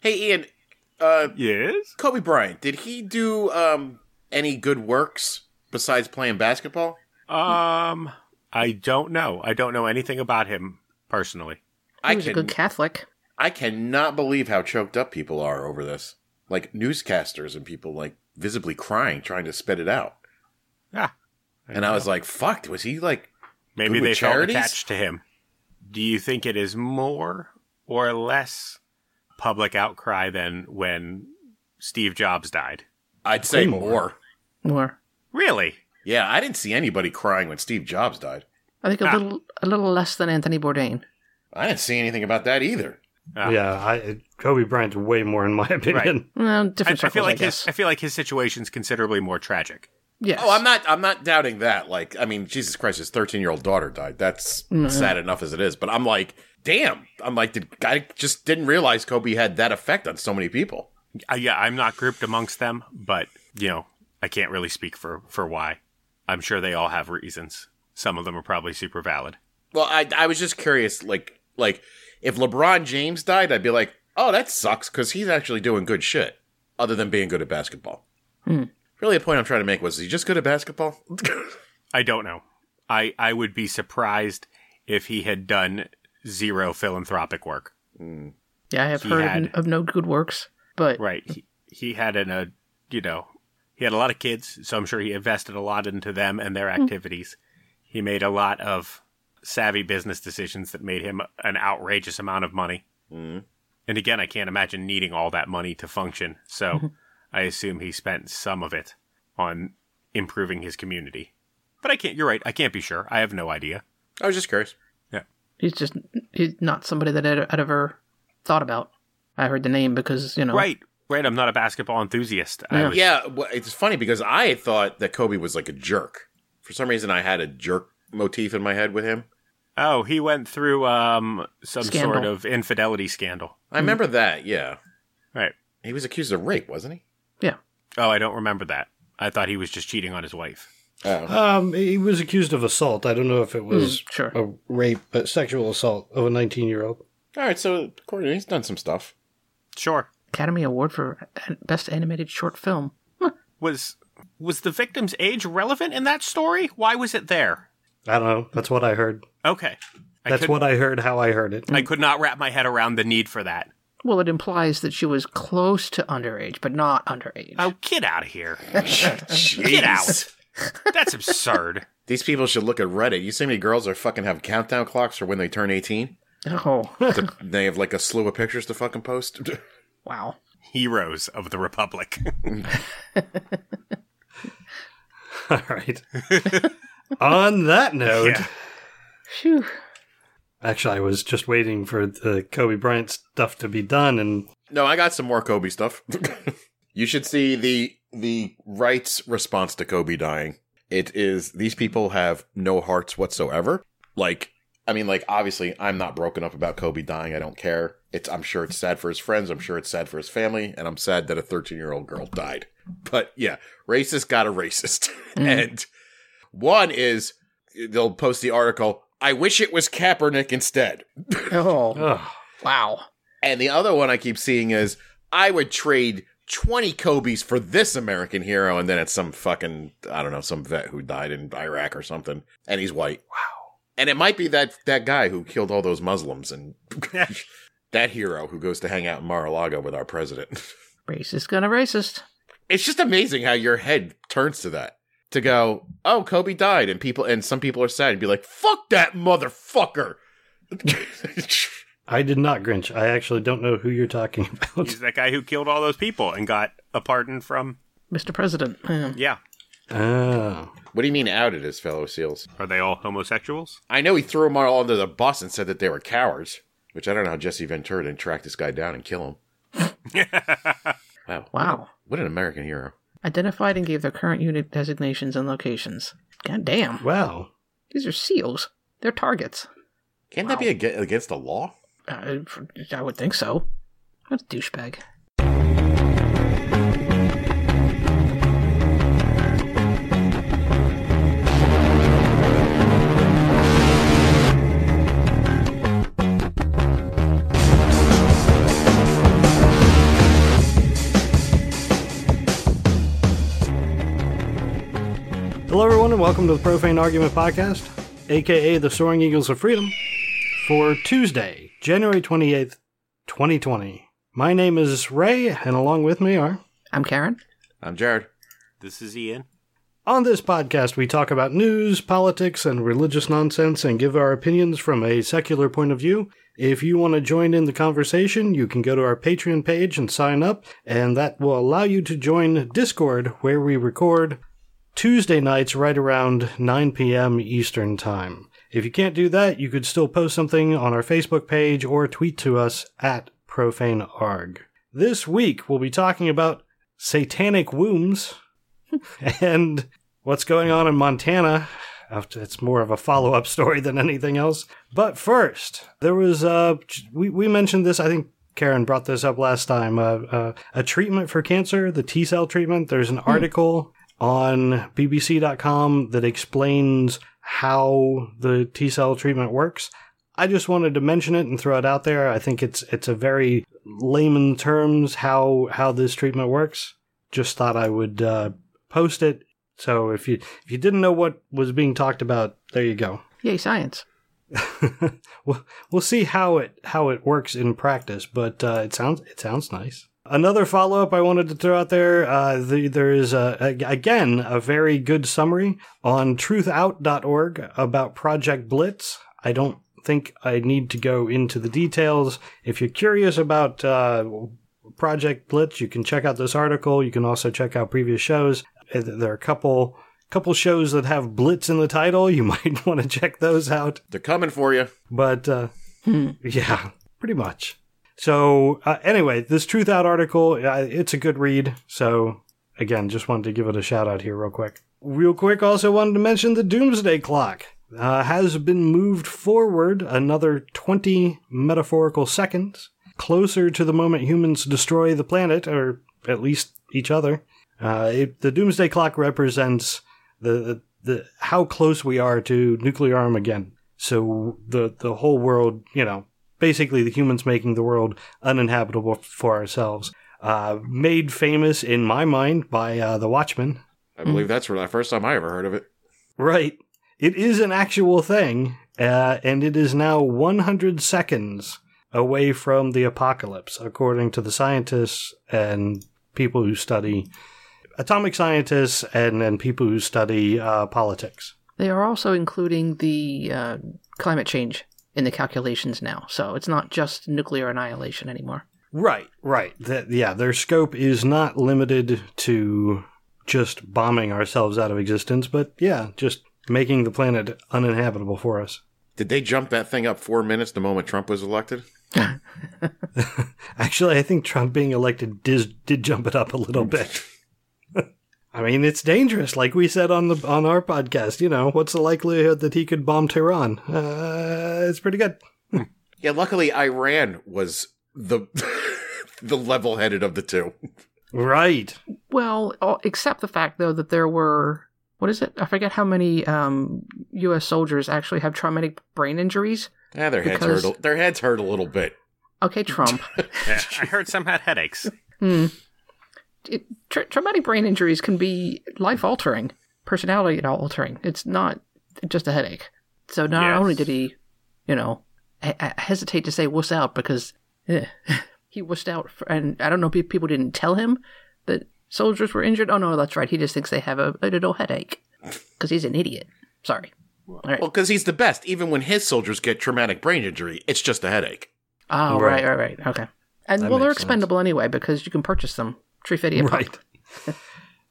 Hey, Ian. Uh, Yes. Kobe Bryant. Did he do um any good works besides playing basketball? Um, I don't know. I don't know anything about him personally. I He was a good Catholic. I cannot believe how choked up people are over this. Like newscasters and people like visibly crying trying to spit it out. Ah, And I was like, "Fucked." Was he like?" maybe good they with felt attached to him. Do you think it is more or less public outcry than when Steve Jobs died? I'd say Way more. more. Really? Yeah, I didn't see anybody crying when Steve Jobs died. I think a Ah. little a little less than Anthony Bourdain. I didn't see anything about that either. Ah. Yeah, I, Kobe Bryant's way more in my opinion. Well, I, different I circles, feel like guess. his I feel like his situation's considerably more tragic. yes. Oh, I'm not. I'm not doubting that. Like, I mean, Jesus Christ, his 13 year old daughter died. That's Mhm. sad enough as it is. But I'm like, damn. I'm like, did, I just didn't realize Kobe had that effect on so many people. Uh, yeah, I'm not grouped amongst them, but you know, I can't really speak for for why. I'm sure they all have reasons. Some of them are probably super valid. Well, I I was just curious. Like, like if LeBron James died, I'd be like, oh, that sucks because he's actually doing good shit, other than being good at basketball. Hmm. Really, the point I'm trying to make was, is he just good at basketball? I don't know. I I would be surprised if he had done zero philanthropic work. yeah, I have he heard had- of, of no good works, but Right. He, he had an a you know he had a lot of kids, so I'm sure he invested a lot into them and their activities. He made a lot of savvy business decisions that made him an outrageous amount of money. Mm. And again, I can't imagine needing all that money to function. So I assume he spent some of it on improving his community. But I can't. You're right. I can't be sure. I have no idea. I was just curious. He's just he's not somebody that I'd, I'd ever thought about. I heard the name because you know Right. Right. I'm not a basketball enthusiast. I Yeah. was, Yeah, well, it's funny because I thought that Kobe was like a jerk. For some reason, I had a jerk motif in my head with him. Oh, he went through um some Scandal. sort of infidelity scandal. I remember that. Yeah, Right. he was accused of rape, wasn't he? yeah Oh, I don't remember that. I thought he was just cheating on his wife. Oh, Um, he was accused of assault. I don't know if it was Mm, sure. a rape, but sexual assault of a 19 year old. all right. So, Courtney, he's done some stuff. Sure. Academy Award for Best Animated Short Film. Was was the victim's age relevant in that story? Why was it there? I don't know. That's what I heard. Okay. I That's what I heard, how I heard it. I could not wrap my head around the need for that. Well, it implies that she was close to underage, but not underage. Oh, get out of here. Get out. That's absurd. These people should look at Reddit. You see how many girls are fucking have countdown clocks for when they turn 18? Oh, they have like a slew of pictures to fucking post. wow. Heroes of the Republic. All right. On that note, Yeah. Phew. actually, I was just waiting for the Kobe Bryant stuff to be done, and no, I got some more Kobe stuff. you should see the the right's response to Kobe dying. It is these people have no hearts whatsoever. Like, I mean, like obviously, I'm not broken up about Kobe dying. I don't care. It's I'm sure it's sad for his friends. I'm sure it's sad for his family, and I'm sad that a 13 year old girl died. But yeah, racist got a racist, mm. and one is they'll post the article. I wish it was Kaepernick instead. Oh, wow. And the other one I keep seeing is I would trade 20 Kobe's for this American hero. And then it's some fucking, I don't know, some vet who died in Iraq or something. And he's white. Wow. And it might be that, that guy who killed all those Muslims and that hero who goes to hang out in Mar-a-Lago with our president. Racist gonna racist. It's just amazing how your head turns to that. To go, oh, Kobe died. And people, and some people are sad and be like, fuck that motherfucker. I did not Grinch. I actually don't know who you're talking about. He's that guy who killed all those people and got a pardon from. Mr. President. Yeah. Yeah. Oh, what do you mean outed his fellow SEALs? Are they all homosexuals? I know he threw them all under the bus and said that they were cowards, which I don't know how Jesse Ventura didn't track this guy down and kill him. Wow. Wow. What an American hero. Identified and gave their current unit designations and locations. God damn. wow. These are SEALs. They're targets. Can't that be against the law? I, I would think so. What a douchebag. Hello, everyone, and welcome to the Profane Argument Podcast, aka the Soaring Eagles of Freedom, for Tuesday, January 28th, 2020. My name is Ray, and along with me are. I'm Karen. I'm Jared. This is Ian. On this podcast, we talk about news, politics, and religious nonsense and give our opinions from a secular point of view. If you want to join in the conversation, you can go to our Patreon page and sign up, and that will allow you to join Discord, where we record Tuesday nights right around 9 p.m. Eastern Time. If you can't do that, you could still post something on our Facebook page or tweet to us at profanearg. This week, we'll be talking about satanic wombs and what's going on in Montana. It's more of a follow up story than anything else. But first, there was, uh, we, we mentioned this, I think Karen brought this up last time, uh, uh, a treatment for cancer, the T cell treatment. There's an article on BBC.com that explains how the T cell treatment works. I just wanted to mention it and throw it out there. I think it's it's a very layman terms how how this treatment works. Just thought I would uh, post it. So if you if you didn't know what was being talked about, there you go. Yay, science. we'll, we'll see how it how it works in practice, but uh, it sounds it sounds nice. Another follow up I wanted to throw out there. Uh, the, there is a, a, again a very good summary on truthout.org about Project Blitz. I don't think I need to go into the details. If you're curious about uh, Project Blitz, you can check out this article. You can also check out previous shows. There are a couple couple shows that have Blitz in the title. You might want to check those out. They're coming for you. But uh, yeah, pretty much. So uh, anyway, this Truth Out article, uh, it's a good read. So again, just wanted to give it a shout out here real quick. Real quick, also wanted to mention the Doomsday Clock uh, has been moved forward another 20 metaphorical seconds, closer to the moment humans destroy the planet, or at least each other. Uh, it, the Doomsday Clock represents the, the, the how close we are to nuclear Armageddon. So the the whole world, you know, basically the humans making the world uninhabitable for ourselves. Uh, made famous in my mind by uh, the Watchmen. I believe that's the first time I ever heard of it. Right. It is an actual thing, uh, and it is now 100 seconds away from the apocalypse, according to the scientists and people who study atomic scientists and, and people who study uh, politics. They are also including the uh, climate change in the calculations now, so it's not just nuclear annihilation anymore. Right, right. That, yeah, their scope is not limited to just bombing ourselves out of existence, but yeah, just making the planet uninhabitable for us. Did they jump that thing up four minutes the moment Trump was elected? Actually, I think Trump being elected did, did jump it up a little bit. I mean, it's dangerous, like we said on the on our podcast. You know, what's the likelihood that he could bomb Tehran? Uh, it's pretty good. yeah, luckily Iran was the the level headed of the two. Right. Well, except the fact though that there were what is it? I forget how many um, U.S. soldiers actually have traumatic brain injuries. Yeah, their heads because... hurt. A, their heads hurt a little bit. Okay, Trump. yeah, I heard some had headaches. Hmm. It, tra- traumatic brain injuries can be life altering, personality altering. It's not just a headache. So not yes. only did he, you know, I, I hesitate to say wuss out because eh, he wussed out, for, and I don't know if people didn't tell him that soldiers were injured. Oh no, that's right. He just thinks they have a, a little headache because he's an idiot. Sorry. Right. Well, because he's the best. Even when his soldiers get traumatic brain injury, it's just a headache. Oh, right, right, right. right. Okay. And that well, they're expendable sense. anyway because you can purchase them. Trifidia Right.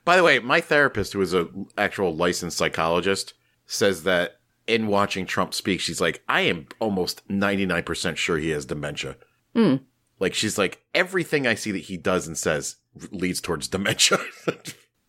By the way, my therapist, who is an actual licensed psychologist, says that in watching Trump speak, she's like, I am almost 99% sure he has dementia. Mm. Like, she's like, everything I see that he does and says leads towards dementia.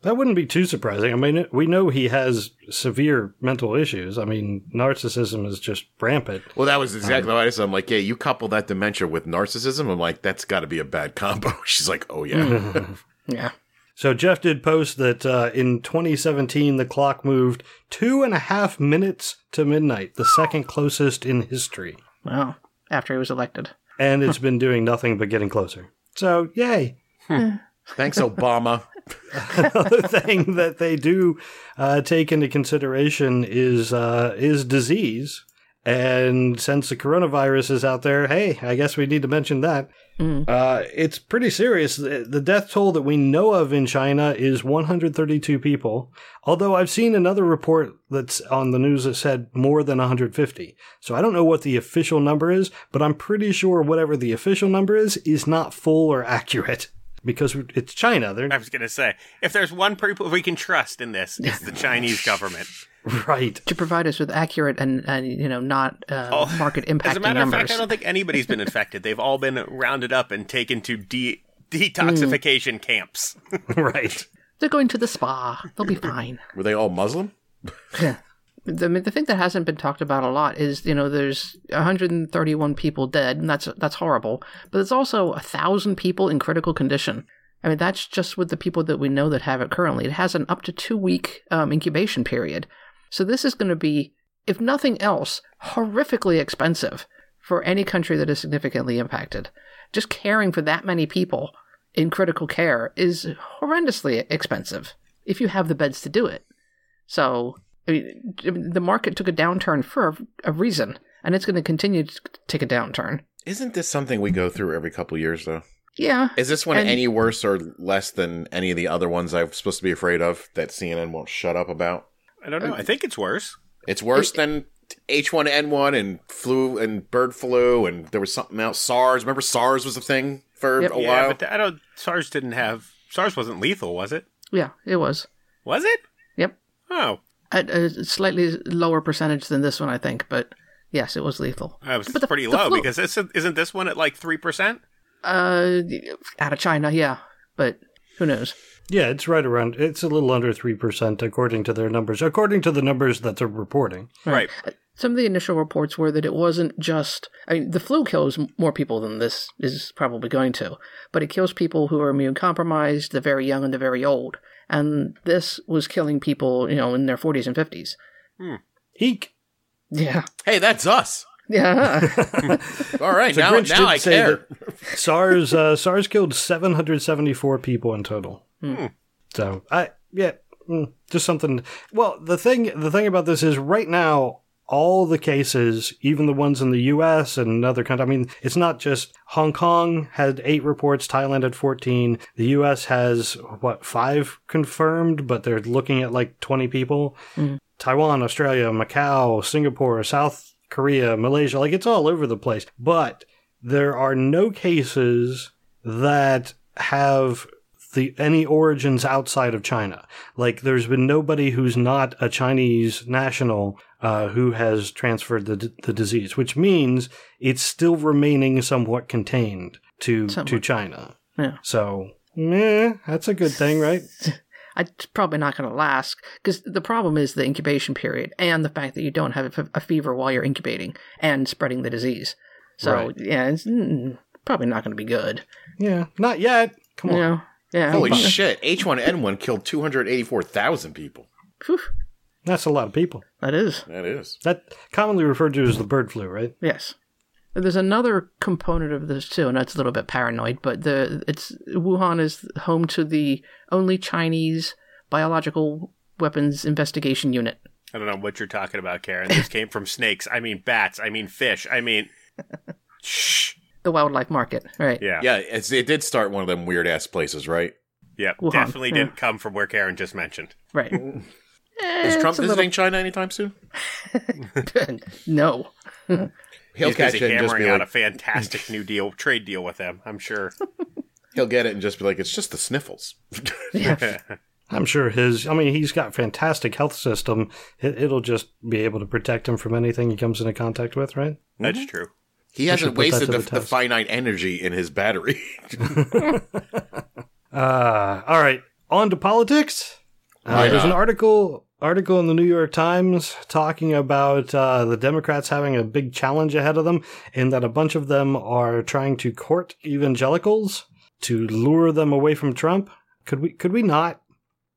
that wouldn't be too surprising. I mean, we know he has severe mental issues. I mean, narcissism is just rampant. Well, that was exactly um, what I said. I'm like, yeah, you couple that dementia with narcissism. I'm like, that's got to be a bad combo. She's like, oh, yeah. yeah. So Jeff did post that uh, in 2017 the clock moved two and a half minutes to midnight, the second closest in history. Wow! After he was elected, and it's been doing nothing but getting closer. So yay! Thanks, Obama. another thing that they do uh, take into consideration is uh, is disease. And since the coronavirus is out there, hey, I guess we need to mention that. Mm. Uh, it's pretty serious. The the death toll that we know of in China is 132 people. Although I've seen another report that's on the news that said more than 150. So I don't know what the official number is, but I'm pretty sure whatever the official number is is not full or accurate because it's China. They're I was going to say, if there's one people we can trust in this, it's the Chinese government. right. To provide us with accurate and, and you know not uh, Oh, market As a impacting matter of numbers. fact, I don't think anybody's been infected. They've all been rounded up and taken to de- detoxification camps. right. They're going to the spa. They'll be fine. Were they all Muslim? The, the thing that hasn't been talked about a lot is you know there's 131 people dead and that's that's horrible but there's also a thousand people in critical condition. I mean that's just with the people that we know that have it currently. It has an up to two week um, incubation period. So this is going to be if nothing else horrifically expensive for any country that is significantly impacted. Just caring for that many people in critical care is horrendously expensive if you have the beds to do it. So I mean, the market took a downturn for a, a reason, and it's going to continue to take a downturn. Isn't this something we go through every couple of years, though? Yeah, Is this one And- any worse or less than any of the other ones I'm supposed to be afraid of that CNN won't shut up about? I don't know. I think it's worse. It's worse than H1N1 and flu and bird flu, and there was something else. SARS. Remember SARS was a thing for Yep. a yeah, while? but th- I don't. SARS didn't have. SARS wasn't lethal, was it? yeah, it was. Was it? Yep, Oh, at a slightly lower percentage than this one, I think, but yes, it was lethal. that was But the- pretty the low flu- because this, isn't this one at like three percent? Uh, out of China, yeah, but who knows? Yeah, it's right around. It's a little under three percent according to their numbers. According to the numbers that they're reporting. Right. Some of the initial reports were that it wasn't just. I mean, the flu kills more people than this is probably going to, but it kills people who are immune compromised, the very young and the very old. And this was killing people, you know, in their 40s and 50s. Eek. Yeah. hey, that's us. Yeah. All right, So now, Grinch now I care. SARS uh, SARS killed 774 people in total. So I yeah, mm, just something. Well, the thing the thing about this is right now all the cases, even the ones in the U.S. and other countries. I mean, it's not just Hong Kong had eight reports, Thailand had 14. The U.S. has what five confirmed, but they're looking at like 20 people. Mm. Taiwan, Australia, Macau, Singapore, South Korea, Malaysia, like it's all over the place. But there are no cases that have the any origins outside of China. Like there's been nobody who's not a Chinese national uh, who has transferred the the disease, which means it's still remaining somewhat contained to to China. Yeah. So, meh, that's a good thing, right? it's probably not going to last because the problem is the incubation period and the fact that you don't have a, fever while you're incubating and spreading the disease. So, Right. yeah, it's mm, probably not going to be good. Yeah, not yet. Come on. You know? Yeah. Holy shit! H1N1 killed 284,000 people. Phew, That's a lot of people. that is. That is. That commonly referred to as the bird flu, right? Yes. There's another component of this too, and that's a little bit paranoid, but the it's Wuhan is home to the only Chinese biological weapons investigation unit. I don't know what you're talking about, Karen. This came from snakes. I mean bats. I mean fish. I mean. Shh. The wildlife market, right? Yeah. Yeah, it's, it did start one of them weird ass places, right? Yep. Wuhan, Definitely yeah. didn't come from where Karen just mentioned. Right. Is Eh, Trump it's a visiting China anytime soon? no. He'll He's catch busy it and just hammering be out like, a fantastic new deal, trade deal with them. I'm sure. he'll get it and just be like, it's just the sniffles. I'm sure his. I mean, he's got fantastic health system. It, it'll just be able to protect him from anything he comes into contact with, right? That's true. He hasn't wasted the, the the finite energy in his battery. Uh, all right, on to politics. Uh, Why there's an article article in the New York Times talking about uh, the Democrats having a big challenge ahead of them, in that a bunch of them are trying to court evangelicals to lure them away from Trump. Could we? Could we not?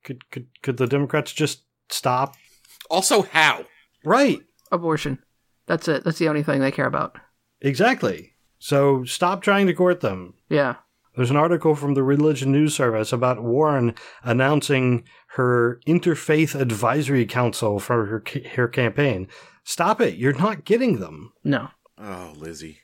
Could could could the Democrats just stop? also, how? Right. Abortion. That's it. That's the only thing they care about. Exactly. So stop trying to court them. Yeah. There's an article from the Religion News Service about Warren announcing her interfaith advisory council for her her campaign. Stop it! You're not getting them. No. Oh, Lizzie.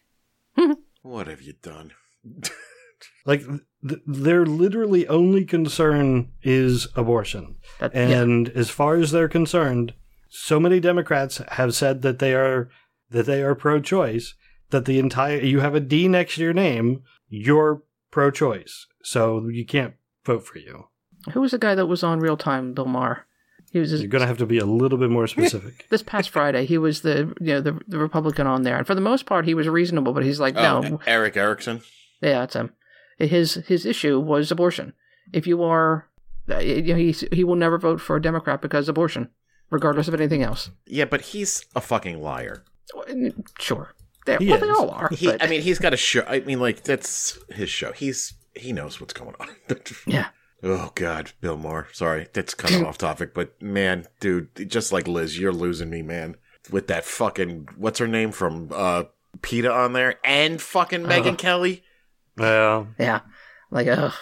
what have you done? like th- their literally only concern is abortion. That, yeah. And as far as they're concerned, so many Democrats have said that they are that they are pro-choice that the entire you have a D next to your name, you're pro-choice. So you can't vote for you. Who was the guy that was on real time, Bill Maher? He was You're going to have to be a little bit more specific. this past Friday. He was the you know the, the Republican on there, and for the most part, he was reasonable. But he's like, Oh, no, Erick Erickson. yeah, that's him. His his issue was abortion. If you are, uh, you know, he he will never vote for a Democrat because abortion, regardless of anything else. Yeah, but he's a fucking liar. Sure, they, He well, they all are. He, but, I mean, he's got a show. I mean, like that's his show. He's he knows what's going on. yeah, Oh God, Bill Maher. Sorry, that's kind of off topic, but man, dude, just like Liz, you're losing me, man. With that fucking what's her name from uh PETA on there and fucking Megyn Kelly. well, yeah, like ugh,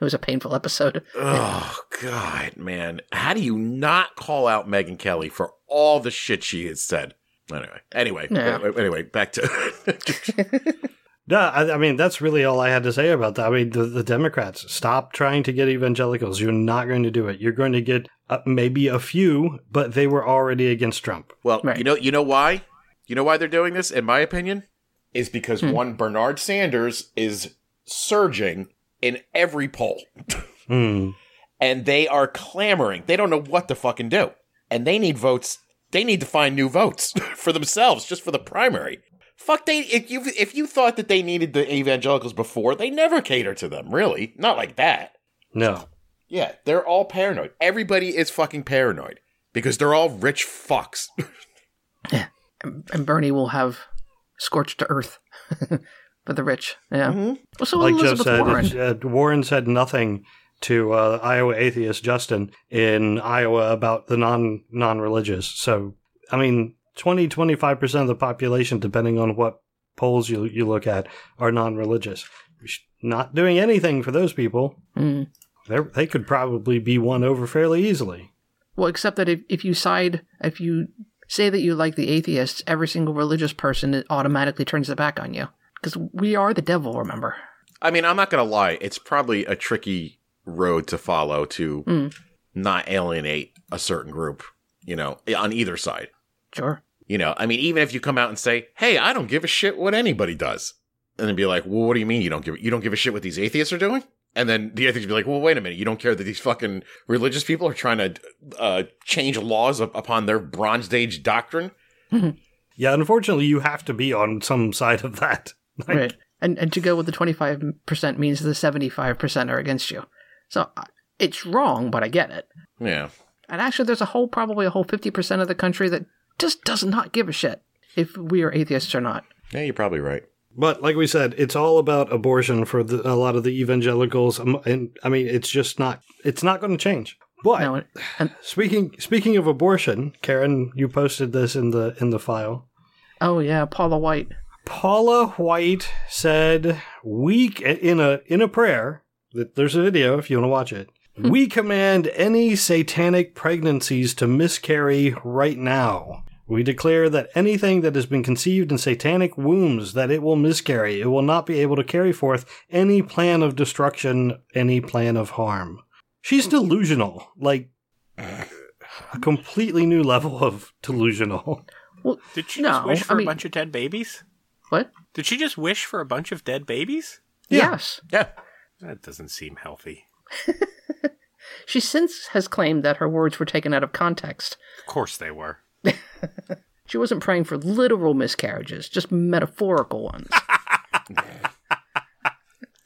it was a painful episode. Oh God, man, how do you not call out Megyn Kelly for all the shit she has said? Anyway, anyway, Yeah. anyway, anyway, back to no, I, I mean that's really all I had to say about that. I mean, the, the Democrats stop trying to get evangelicals. You're not going to do it. You're going to get uh, maybe a few, but they were already against Trump. Well, Right. you know, you know why? You know why they're doing this? In my opinion, is because Hmm. one Bernard Sanders is surging in every poll, Hmm. and they are clamoring. They don't know what to fucking do, and they need votes. They need to find new votes for themselves, just for the primary. Fuck they! If you if you thought that they needed the evangelicals before, they never cater to them. Really, not like that. No. Yeah, they're all paranoid. Everybody is fucking paranoid because they're all rich fucks. and Bernie will have scorched to earth for the rich. Yeah. Mm-hmm. Well, so like Joe Elizabeth said, Warren. uh, Warren said nothing to uh, Iowa atheist Justin in Iowa about the non non religious. So, I mean, 20 25% of the population, depending on what polls you, you look at, are non religious. Not doing anything for those people. Mm. They're, they could probably be won over fairly easily. Well, except that if, if you side, if you say that you like the atheists, every single religious person automatically turns their back on you. Because we are the devil, remember? I mean, I'm not going to lie. It's probably a tricky road to follow to Mm. not alienate a certain group, you know, on either side. Sure. You know, I mean, even if you come out and say, "Hey, I don't give a shit what anybody does," and then be like, "Well, what do you mean you don't give you don't give a shit what these atheists are doing?" And then the atheists be like, "Well, wait a minute, you don't care that these fucking religious people are trying to uh, change laws up upon their Bronze Age doctrine?" Yeah, unfortunately, you have to be on some side of that. Like, Right. And, and to go with the 25% means the 75% are against you. So it's wrong, but I get it. Yeah. And actually, there's a whole, probably a whole 50% of the country that just does not give a shit if we are atheists or not. Yeah, you're probably right. But like we said, it's all about abortion for the, a lot of the evangelicals, um, and I mean, it's just not. It's not going to change. But No, and, speaking speaking of abortion, Karen, you posted this in the in the file. oh, yeah, Paula White. Paula White said, "We in a in a prayer that there's a video if you want to watch it. Hmm. we command any satanic pregnancies to miscarry right now." We declare that anything that has been conceived in satanic wombs that it will miscarry. It will not be able to carry forth any plan of destruction, any plan of harm. She's hmm. delusional, like a completely new level of delusional. Well, Did she No, just wish I for mean- a bunch of dead babies? what? Did she just wish for a bunch of dead babies? Yeah. Yes. Yeah. That doesn't seem healthy. She since has claimed that her words were taken out of context. Of course they were. She wasn't praying for literal miscarriages, just metaphorical ones.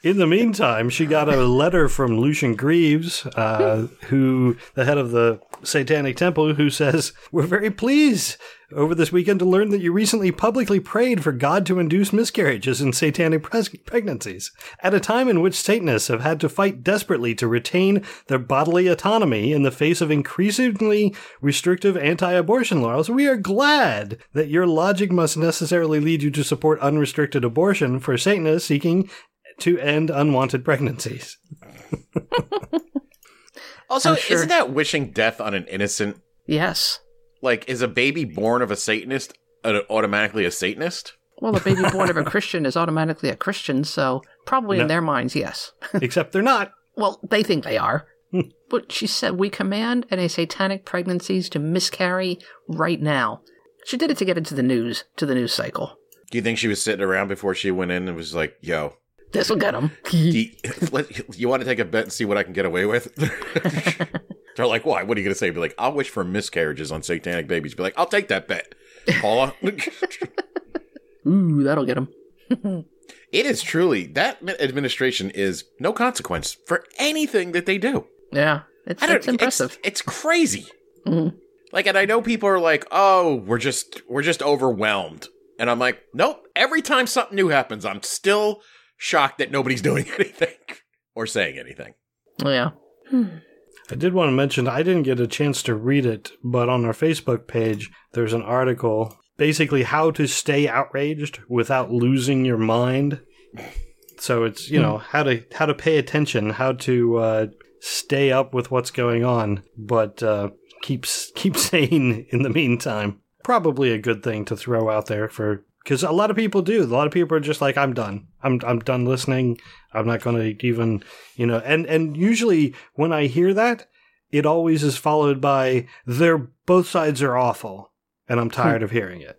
In the meantime, she got a letter from Lucien Greaves, uh, who the head of the Satanic Temple, who says, "We're very pleased over this weekend to learn that you recently publicly prayed for God to induce miscarriages in satanic pregnancies, at a time in which Satanists have had to fight desperately to retain their bodily autonomy in the face of increasingly restrictive anti-abortion laws. We are glad that your logic must necessarily lead you to support unrestricted abortion for Satanists seeking." To end unwanted pregnancies. Also, sure- isn't that wishing death on an innocent? Yes. Like, is a baby born of a Satanist uh, automatically a Satanist? Well, a baby born of a Christian is automatically a Christian, so probably No. in their minds, yes. Except they're not. Well, they think they are. but she said, We command any satanic pregnancies to miscarry right now. She did it to get into the news, to the news cycle. Do you think she was sitting around before she went in and was like, "Yo, This'll get them. you, you want to take a bet and see what I can get away with?" They're like, "Why? What are you going to say?" Be like, "I'll wish for miscarriages on satanic babies." Be like, "I'll take that bet, Paula." Ooh, that'll get them. it is truly that administration is no consequence for anything that they do. Yeah, it's, it's impressive. It's, it's crazy. Mhm. Like, and I know people are like, "Oh, we're just we're just overwhelmed," and I'm like, "Nope." Every time something new happens, I'm still shocked that nobody's doing anything or saying anything. yeah. I did want to mention I didn't get a chance to read it, but on our Facebook page there's an article basically how to stay outraged without losing your mind. So it's you know how to how to pay attention, how to uh, stay up with what's going on, but uh, keep s- keep sane in the meantime. Probably a good thing to throw out there for because a lot of people do. A lot of people are just like, I'm done. I'm I'm done listening. I'm not going to even you know. And and usually when I hear that, it always is followed by they're both sides are awful, and I'm tired of hearing it.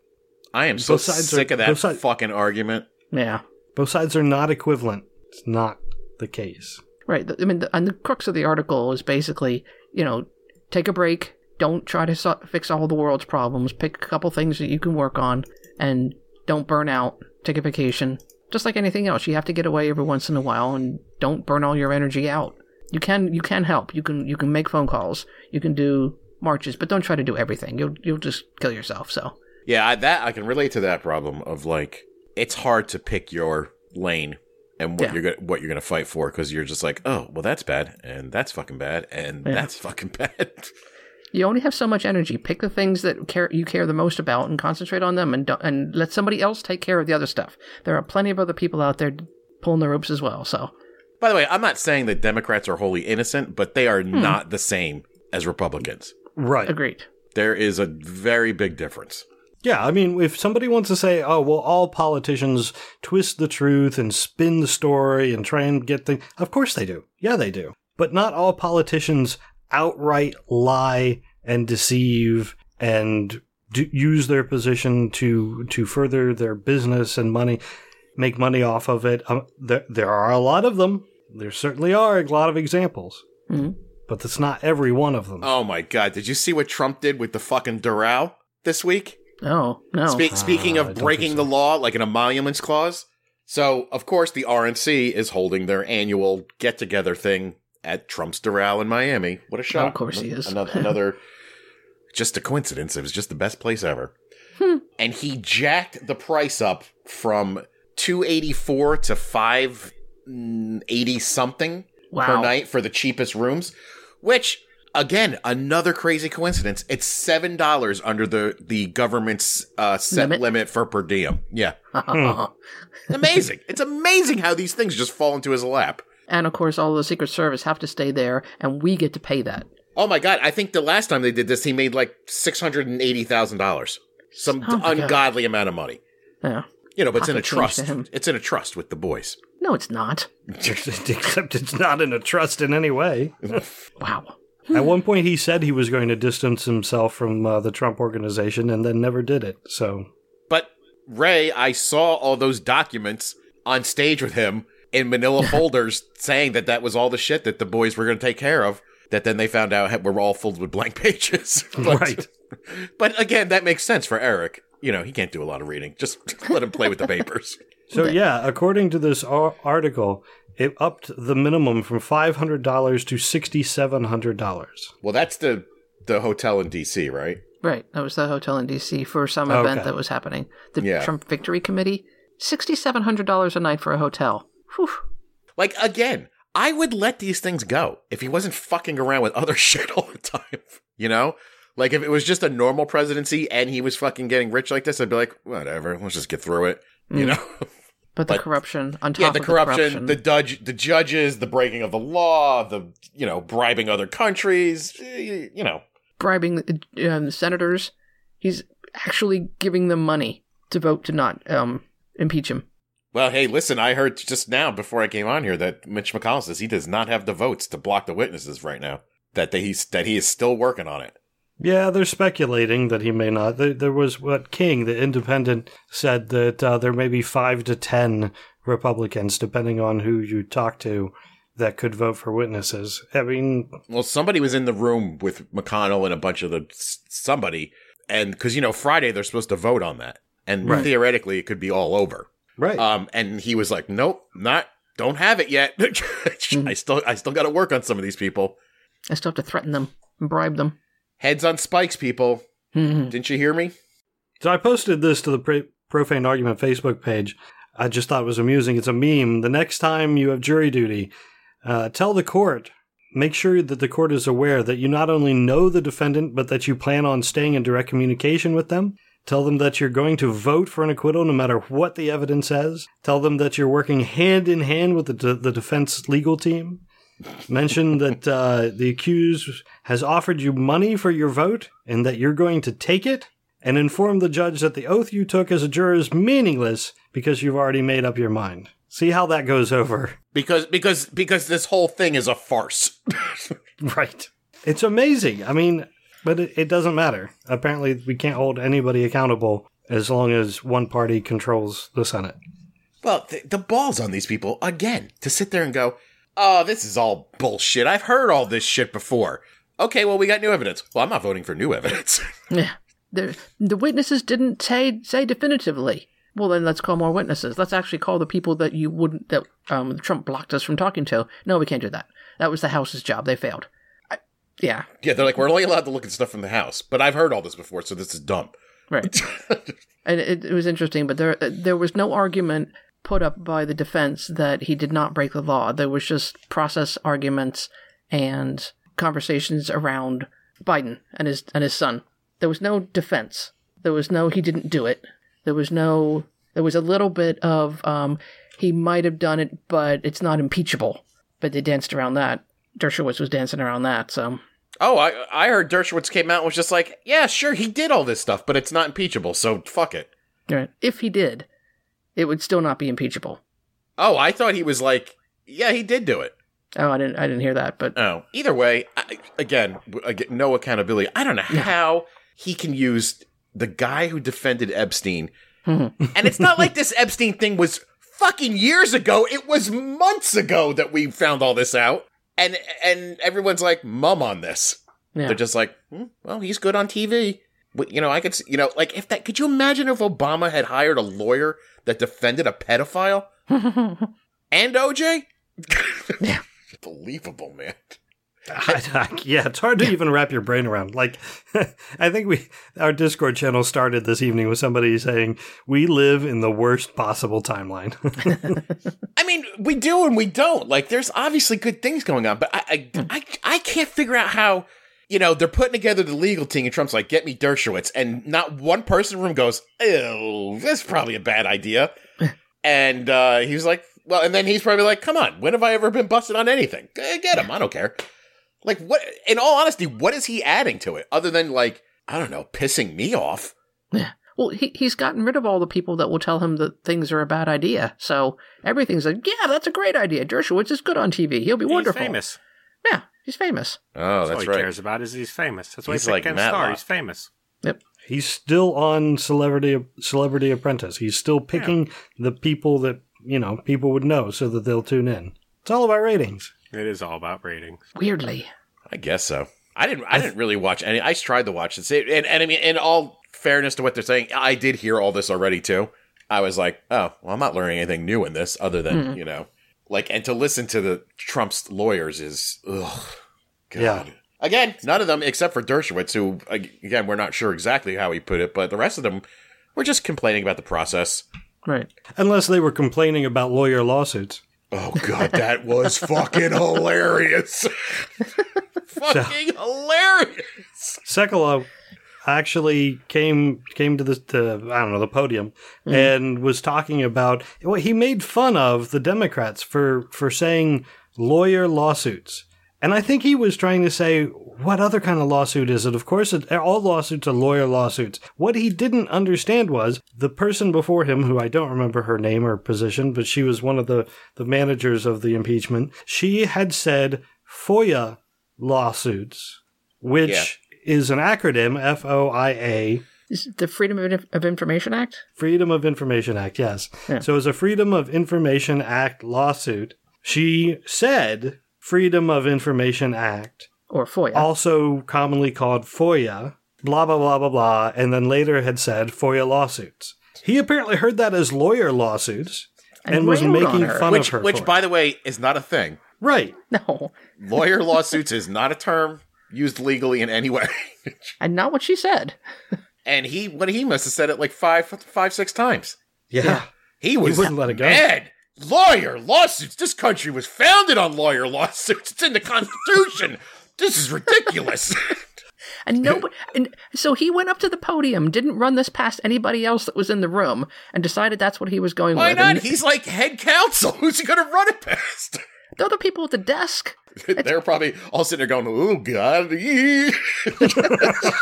I am so sides sick are- of that both side- fucking argument. Yeah. Both sides are not equivalent. It's not the case. Right. I mean, the, and the crux of the article is basically, you know, take a break. Don't try to so- fix all the world's problems. Pick a couple things that you can work on, and don't burn out. Take a vacation. Just like anything else, you have to get away every once in a while, and don't burn all your energy out. You can you can help. You can you can make phone calls. You can do marches, but don't try to do everything. You'll you'll just kill yourself. So Yeah, I, that I can relate to that problem of like it's hard to pick your lane and what Yeah. you're gonna what you're gonna fight for because you're just like, oh, well, that's bad, and that's fucking bad, and Yeah. that's fucking bad. You only have so much energy. Pick the things that care you care the most about and concentrate on them, and don't, and let somebody else take care of the other stuff. There are plenty of other people out there pulling the ropes as well. So By the way, I'm not saying that Democrats are wholly innocent, but they are Hmm. not the same as Republicans. Right. agreed. There is a very big difference. Yeah, I mean, if somebody wants to say, "Oh, well, all politicians twist the truth and spin the story and try and get things," of course they do. Yeah, they do. But not all politicians outright lie and deceive and do, use their position to to further their business and money, make money off of it. Um, there, there are a lot of them. There certainly are a lot of examples, Mhm. but that's not every one of them. Oh my god, did you see what Trump did with the fucking Doral this week? Oh no, Spe- speaking Ah, I of breaking think the law, like an emoluments clause. So, of course, the RNC is holding their annual get together thing at Trump's Doral in Miami. What a shock. Of course he is. Another, another just a coincidence. It was just the best place ever. Hmm. And he jacked the price up from 284 to 580 something per night for the cheapest rooms, which again, another crazy coincidence. It's seven dollars under the the government's uh, set Limit? limit. for per diem. Yeah, amazing. it's amazing how these things just fall into his lap. And of course, all the Secret Service have to stay there, and we get to pay that. Oh my god! I think the last time they did this, he made like six hundred and eighty thousand dollars, some Oh my God. ungodly amount of money. Yeah. You know, but it's in a Pocket change to trust. It's in a trust with the boys. No, it's not. Except it's not in a trust in any way. Wow. At one point, he said he was going to distance himself from uh, the Trump organization and then never did it. So, But Ray, I saw all those documents on stage with him in manila folders saying that that was all the shit that the boys were going to take care of. That then they found out had- were all filled with blank pages. But- right. But again, that makes sense for Eric. You know, he can't do a lot of reading. Just let him play with the papers. So, yeah, according to this article, it upped the minimum from $500 to $6,700. Well, that's the the hotel in D.C., right? Right. That was the hotel in D.C. for some Okay. event that was happening. The Yeah. Trump Victory Committee. Sixty-seven hundred dollars a night for a hotel. Whew. Like again, I would let these things go if he wasn't fucking around with other shit all the time. You know? Like if it was just a normal presidency and he was fucking getting rich like this, I'd be like, whatever, let's just get through it. You Mm. know? But the But- corruption on top yeah, the of corruption, the the corruption. judge, the judges, the breaking of the law, the you know bribing other countries, eh, you know. bribing um, senators. He's actually giving them money to vote to not um, impeach him. Well, hey, listen, I heard just now before I came on here that Mitch McConnell says he does not have the votes to block the witnesses right now. That they, he's that he is still working on it. Yeah, they're speculating that he may not. There, there was what King, the independent, said that uh, there may be five to ten Republicans, depending on who you talk to, that could vote for witnesses. I mean, Well, somebody was in the room with McConnell and a bunch of the somebody, and because you know Friday they're supposed to vote on that, and Right. theoretically it could be all over. Right? Um, and he was like, "Nope, not, don't have it yet. I still, I still got to work on some of these people. I still have to threaten them and bribe them. Heads on spikes, people. Mhm. Didn't you hear me? So I posted this to the Pro- Profane Argument Facebook page. I just thought it was amusing. It's a meme. The next time you have jury duty, uh, tell the court, make sure that the court is aware that you not only know the defendant, but that you plan on staying in direct communication with them. Tell them that you're going to vote for an acquittal no matter what the evidence says. Tell them that you're working hand in hand with the, de- the defense legal team. Mention that uh, the accused has offered you money for your vote and that you're going to take it and inform the judge that the oath you took as a juror is meaningless because you've already made up your mind. See how that goes over. Because, because, because this whole thing is a farce. Right. It's amazing. I mean, but it, it doesn't matter. Apparently, we can't hold anybody accountable as long as one party controls the Senate. well, the, the balls on these people again to sit there and go, "Oh, this is all bullshit. I've heard all this shit before." Okay, well, we got new evidence. Well, I'm not voting for new evidence. Yeah. The, the witnesses didn't say, say definitively. Well, then let's call more witnesses. Let's actually call the people that you wouldn't, that um, Trump blocked us from talking to. No, we can't do that. That was the House's job. They failed. Yeah, yeah, they're like, we're only allowed to look at stuff from the house, but I've heard all this before, so this is dumb. right. and it, it was interesting, but there there was no argument put up by the defense that he did not break the law. There was just process arguments and conversations around Biden and his and his son. There was no defense. There was no he didn't do it. There was no there was a little bit of um, he might have done it, but it's not impeachable. But they danced around that. Dershowitz was dancing around that. So Oh, I I heard Dershowitz came out and was just like, yeah, sure, he did all this stuff, but it's not impeachable, so fuck it. right. if he did, it would still not be impeachable. Oh, I thought he was like, yeah, he did do it. Oh, I didn't I didn't hear that, but Oh, either way, I, again, no accountability. I don't know how he can use the guy who defended Epstein, mm-hmm. and it's not like this Epstein thing was fucking years ago. It was months ago that we found all this out, and and everyone's like mum on this. yeah. They're just like, hmm, well, he's good on TV. But, you know, I could, you know, like if that. Could you imagine if Obama had hired a lawyer that defended a pedophile and OJ? Yeah. Believable, man. Yeah, it's hard to even wrap your brain around. Like, I think we our Discord channel started this evening with somebody saying we live in the worst possible timeline. I mean, we do and we don't. Like, there's obviously good things going on, but I, I, I, I can't figure out how. You know, they're putting together the legal team, and Trump's like, "Get me Dershowitz," and not one person in the room goes, "Ew, that's probably a bad idea." and uh, he was like, "Well," and then he's probably like, "Come on, when have I ever been busted on anything? Eh, Get him, I don't care." Like, what? In all honesty, what is he adding to it other than like, I don't know, pissing me off? Yeah. Well, he, he's gotten rid of all the people that will tell him that things are a bad idea. So everything's like, yeah, that's a great idea. Dershowitz is good on TV. He'll be He's wonderful. famous. Yeah, he's famous. Oh, That's, all that's he right. cares about is he's famous. That's why He's he's like like Ken Matlock. Star. He's famous. Yep. He's still on Celebrity Celebrity Apprentice. He's still picking the people that you know people would know, so that they'll tune in. It's all about ratings. It is all about ratings. Weirdly. I guess so. I didn't. I didn't really watch any. I tried to watch this, and, and I mean, in all fairness to what they're saying, I did hear all this already too. I was like, oh, well, I'm not learning anything new in this, other than hmm. you know, like, and to listen to the Trump's lawyers is, ugh, God. Yeah. Again, none of them except for Dershowitz, who again we're not sure exactly how he put it, but the rest of them were just complaining about the process. Right. Unless they were complaining about lawyer lawsuits. Oh God, that was fucking hilarious. fucking hilarious. Sekulow, actually came came to the to, I don't know the podium mm-hmm. and was talking about well he made fun of the Democrats for for saying lawyer lawsuits. And I think he was trying to say, what other kind of lawsuit is it? Of course, it, all lawsuits are lawyer lawsuits. What he didn't understand was the person before him, who I don't remember her name or position, but she was one of the, the managers of the impeachment, she had said FOIA lawsuits, which Yeah. is an acronym, F O I A, Is it the Freedom of, Information Act? Freedom of Information Act, yes. Yeah. So was a Freedom of Information Act lawsuit. She said Freedom of Information Act, Or FOIA? also commonly called FOIA, blah, blah, blah, blah, blah, and then later had said FOIA lawsuits. He apparently heard that as lawyer lawsuits and, And was making fun Which, of her. which, for it. by the way, is not a thing. right. no. Lawyer lawsuits is not a term used legally in any way. And not what she said. and he, what he must have said it like five, five, six times. Yeah. Yeah. He was wouldn't let it go. mad. Lawyer lawsuits. This country was founded on lawyer lawsuits. It's in the Constitution. this is ridiculous. And nobody, and so he went up to the podium, didn't run this past anybody else that was in the room, and decided that's what he was going Why with. not? And He's like head counsel. Who's he going to run it past? The other people at the desk, They're probably all sitting there going, "Oh God,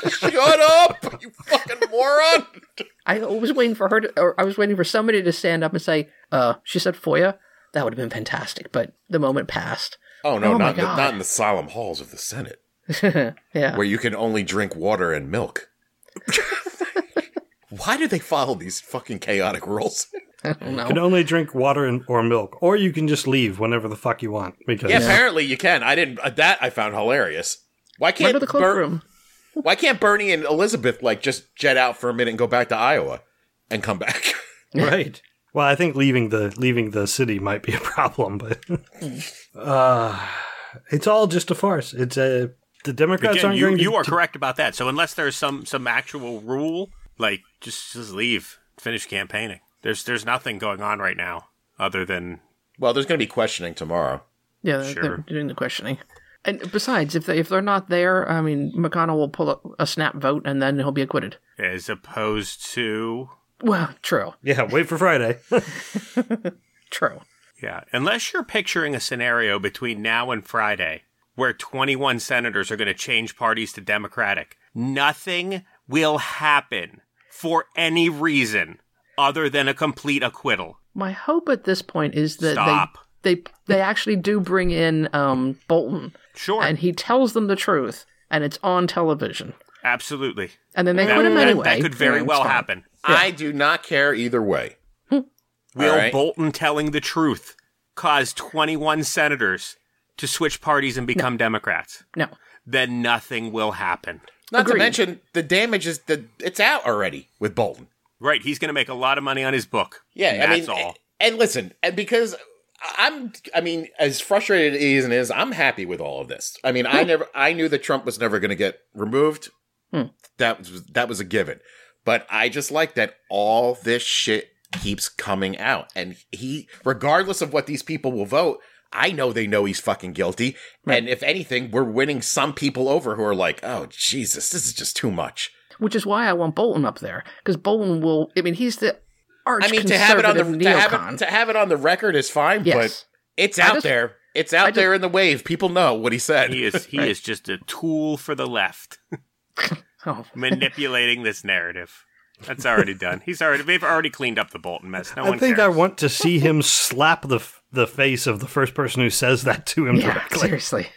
shut up, you fucking moron!" I was waiting for her to, or I was waiting for somebody to stand up and say, "Uh, she said FOIA." That would have been fantastic, but the moment passed. Oh no, Oh, not in the, not in the solemn halls of the Senate, yeah, where you can only drink water and milk. Why do they follow these fucking chaotic rules? I don't You can only drink water and, or milk, or you can just leave whenever the fuck you want. Because Yeah, apparently you can. I didn't. Uh, that I found hilarious. Why can't the Ber- cloakroom. Why can't Bernie and Elizabeth like just jet out for a minute and go back to Iowa and come back? right. Well, I think leaving the leaving the city might be a problem, but uh, it's all just a farce. It's a the Democrats Again, aren't you, going to. you are correct about that. So unless there's some some actual rule, like just just leave, finish campaigning. There's there's nothing going on right now other than well, there's going to be questioning tomorrow. Yeah, they're- they're doing the questioning. And besides, if they if they're not there, I mean, McConnell will pull a, a snap vote and then he'll be acquitted. as opposed to Well, true, Yeah, wait for Friday. true. yeah, unless you're picturing a scenario between now and Friday where 21 senators are going to change parties to Democratic, nothing will happen for any reason other than a complete acquittal. My hope at this point is that Stop. they they they actually do bring in um, Bolton Sure, and he tells them the truth and it's on television, absolutely. and then they That, quit him that- anyway. that could very well fine. happen. I do not care either way. Will All right. Bolton telling the truth cause 21 senators to switch parties and become Democrats? No, Then nothing will happen. Not Agreed. to mention the damage is the it's out already with Bolton. Right, he's going to make a lot of money on his book. Yeah, And I that's mean, all. and listen, and because I'm, I mean, as frustrated as it is, I'm happy with all of this. I mean, I never, I knew that Trump was never going to get removed. Hmm. That was that was a given. But I just like that all this shit keeps coming out, and he, regardless of what these people will vote. I know they know he's fucking guilty. And if anything, we're winning some people over who are like, oh, Jesus, this is just too much. Which is why I want Bolton up there because Bolton will. I mean, he's the arch I mean, to have it on the conservative to have it, to have it on the record is fine, yes, but it's out just- there. It's out just- there in the wave. People know what he said. He is he is just a tool for the left, oh, manipulating this narrative. That's already done. He's already they've already cleaned up the Bolton mess. No I one think cares. I want to see him slap the the face of the first person who says that to him yeah, directly. seriously.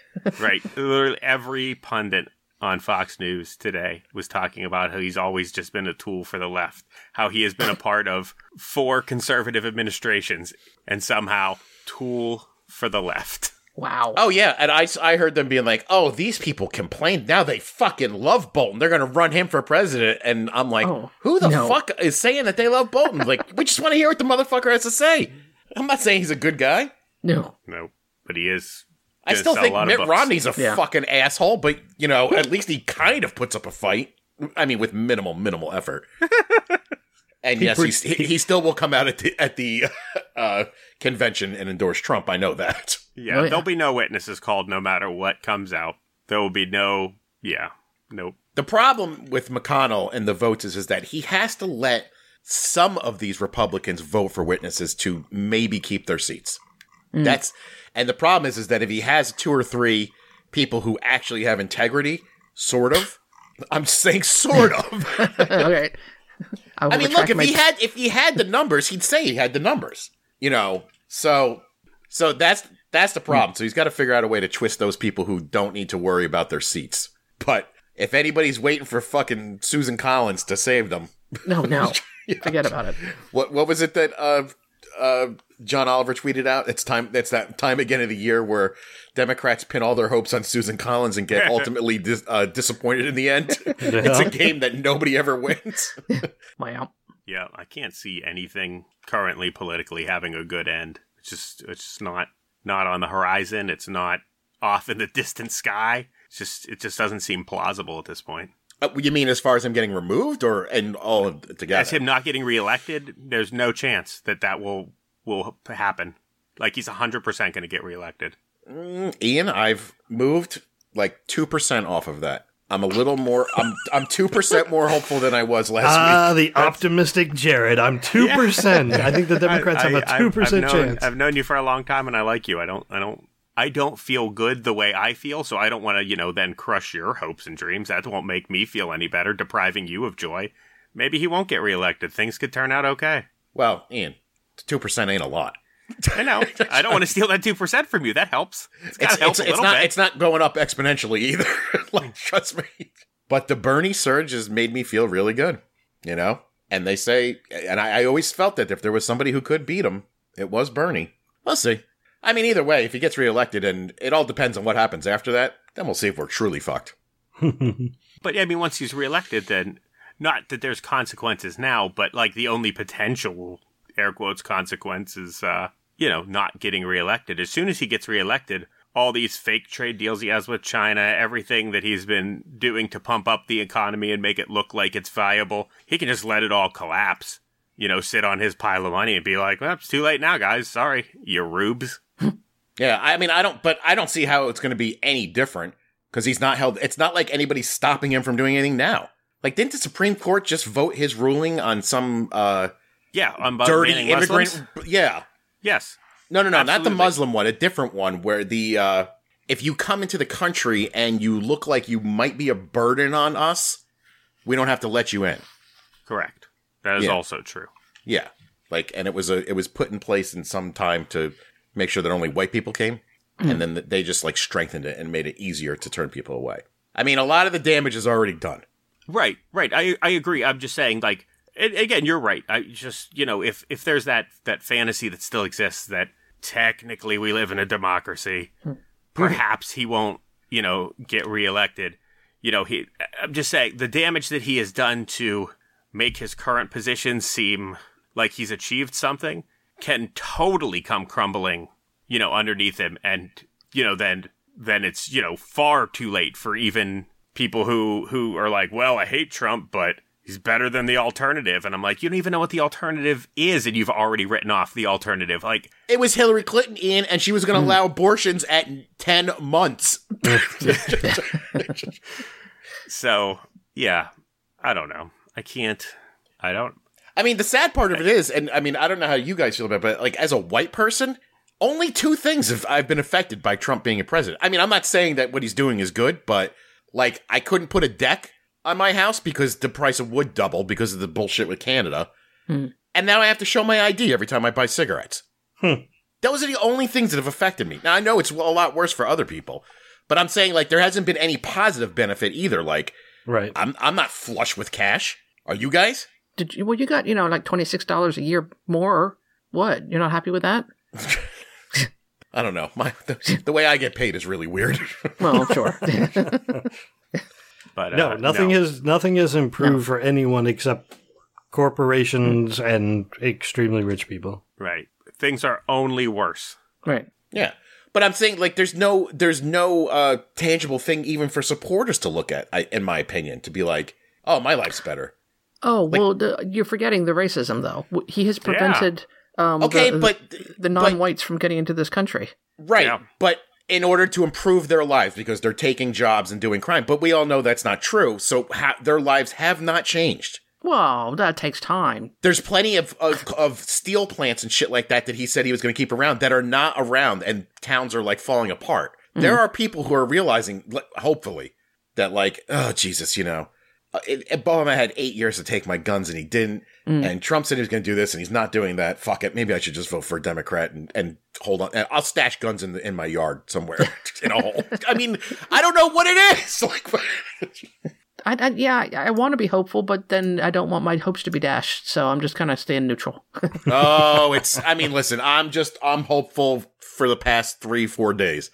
Right. Literally every pundit on Fox News today was talking about how he's always just been a tool for the left, how he has been a part of four conservative administrations and somehow tool for the left. Wow. oh yeah, and I, I heard them being like, "Oh, these people complained. Now they fucking love Bolton. They're gonna run him for president." And I'm like, Oh, "Who the no. fuck is saying that they love Bolton? like, we just want to hear what the motherfucker has to say." I'm not saying he's a good guy. No. No, but he is. I still think Mitt. Romney's a Yeah. fucking asshole, but you know, at least he kind of puts up a fight. I mean, with minimal, minimal effort. and yes, pre- he's, he, he still will come out at the at the uh, convention and endorse Trump. I know that. Yeah, Oh, yeah. there'll be no witnesses called no matter what comes out. There will be no. Yeah. Nope. The problem with McConnell and the votes is, is that he has to let some of these Republicans vote for witnesses to maybe keep their seats. That's and the problem is is that if he has two or three people who actually have integrity, sort of. I'm saying sort of. okay. I, I mean, look, if my- he had if he had the numbers, he'd say he had the numbers. You know, so so that's that's the problem. So he's got to figure out a way to twist those people who don't need to worry about their seats. But if anybody's waiting for fucking Susan Collins to save them, no, no, forget about it. what what was it that uh uh John Oliver tweeted out? It's time. It's that time again of the year where Democrats pin all their hopes on Susan Collins and get ultimately dis- uh, disappointed in the end. it's a game that nobody ever wins. Wow. Yeah, I can't see anything currently politically having a good end. It's just it's just not not on the horizon. It's not off in the distant sky. It's just it just doesn't seem plausible at this point. Uh, you mean as far as him getting removed, or and all of together? As him not getting reelected, there's no chance that that will will happen. Like he's 100% going to get reelected. Ian, I've moved like two percent off of that. I'm a little more. I'm I'm two percent more hopeful than I was last Ah, week. the optimistic Jared. I'm two percent. I think the Democrats I- have a I- two percent chance. I've known you for a long time, and I like you. I don't. I don't. I don't feel good the way I feel, so I don't want to, you know, then crush your hopes and dreams. That won't make me feel any better, depriving you of joy. Maybe he won't get reelected. Things could turn out okay. Well, Ian, two percent ain't a lot. I know. I don't want to steal that two percent from you. That helps. It's It's, help it's, it's not. bit. It's not going up exponentially either. like, trust me. But the Bernie surge has made me feel really good. You know, and they say, and I, I always felt that if there was somebody who could beat him, it was Bernie. We'll see. I mean, either way, if he gets reelected, and it all depends on what happens after that, then we'll see if we're truly fucked. But I mean, once he's reelected, then not that there's consequences now, but like the only potential air quotes consequences, uh, you know, not getting reelected. As soon as he gets reelected, all these fake trade deals he has with China, everything that he's been doing to pump up the economy and make it look like it's viable, he can just let it all collapse. You know, sit on his pile of money and be like, well, it's too late now, guys. Sorry, you rubes. Yeah, I mean, I don't, but I don't see how it's going to be any different because he's not held. It's not like anybody's stopping him from doing anything now. Like, didn't the Supreme Court just vote his ruling on some uh, Yeah, on dirty immigrant? Muslims? Yeah, Yes. no, no, no, not the Muslim one, a different one where the uh, if you come into the country and you look like you might be a burden on us, we don't have to let you in. Correct. That is Yeah. also true. Yeah, like, and it was a it was put in place in some time to make sure that only white people came, and hmm. then they just like strengthened it and made it easier to turn people away. I mean, a lot of the damage is already done. Right, right. I I agree. I'm just saying, like, and again, you're right. I just, you know, if if there's that that fantasy that still exists that technically we live in a democracy, hmm. perhaps he won't, you know, get reelected. You know, he. I'm just saying the damage that he has done to make his current position seem like he's achieved something can totally come crumbling, you know, underneath him, and you know, then then it's you know far too late for even people who who are like, well, I hate Trump, but he's better than the alternative, and I'm like, you don't even know what the alternative is, and you've already written off the alternative. Like, It was Hillary Clinton, Ian, and she was going to hmm. allow abortions at 10 months. so yeah, I don't know. I can't. I don't. I mean, the sad part of it is, and I mean, I don't know how you guys feel about it, but like as a white person, only two things have I've been affected by Trump being a president. I mean, I'm not saying that what he's doing is good, but like I couldn't put a deck on my house because the price of wood doubled because of the bullshit with Canada. Hmm. And now I have to show my ID every time I buy cigarettes. Those are the only things that have affected me. Now I know it's a lot worse for other people, but I'm saying like there hasn't been any positive benefit either. Like right. I'm I'm not flush with cash. Are you guys? Did you? Well, you got you know like twenty six dollars a year more. What? You're not happy with that? I don't know. My the, the way I get paid is really weird. Well, sure. But uh, No, nothing no. is nothing has improved for anyone except corporations and extremely rich people. right. Things are only worse. right. yeah. But I'm saying like there's no there's no uh tangible thing even for supporters to look at I, in my opinion to be like, "Oh, my life's better." Oh well, the, you're forgetting the racism though. He has prevented um, Okay, the, but the non-whites from getting into this country. right. Yeah. But in order to improve their lives because they're taking jobs and doing crime. But we all know that's not true. So ha- their lives have not changed. Well, that takes time. There's plenty of, of, of steel plants and shit like that that he said he was going to keep around that are not around and towns are like falling apart. There are people who are realizing, hopefully, that like, oh, Jesus, you know, Uh, it, Obama had eight years to take my guns and he didn't. Mm. And Trump said he was going to do this and he's not doing that. Fuck it. Maybe I should just vote for a Democrat and, and hold on. And I'll stash guns in the, in my yard somewhere in a hole. I mean, I don't know what it is. Like, I, I yeah, I, I want to be hopeful, but then I don't want my hopes to be dashed. So I'm just kind of staying neutral. oh, it's, I mean, listen, I'm just, I'm hopeful for the past three, four days.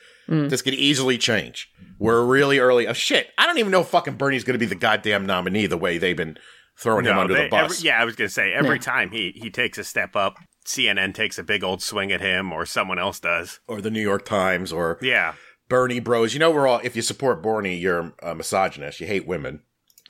This could easily change. We're really early. Oh, shit. I don't even know if fucking Bernie's going to be the goddamn nominee the way they've been throwing him under they- the bus. every- yeah, I was gonna say every Yeah. time he he takes a step up, CNN takes a big old swing at him, or someone else does. Or the New York Times or Yeah, Bernie bros. You know, we're all, if you support Bernie, you're a misogynist. You hate women.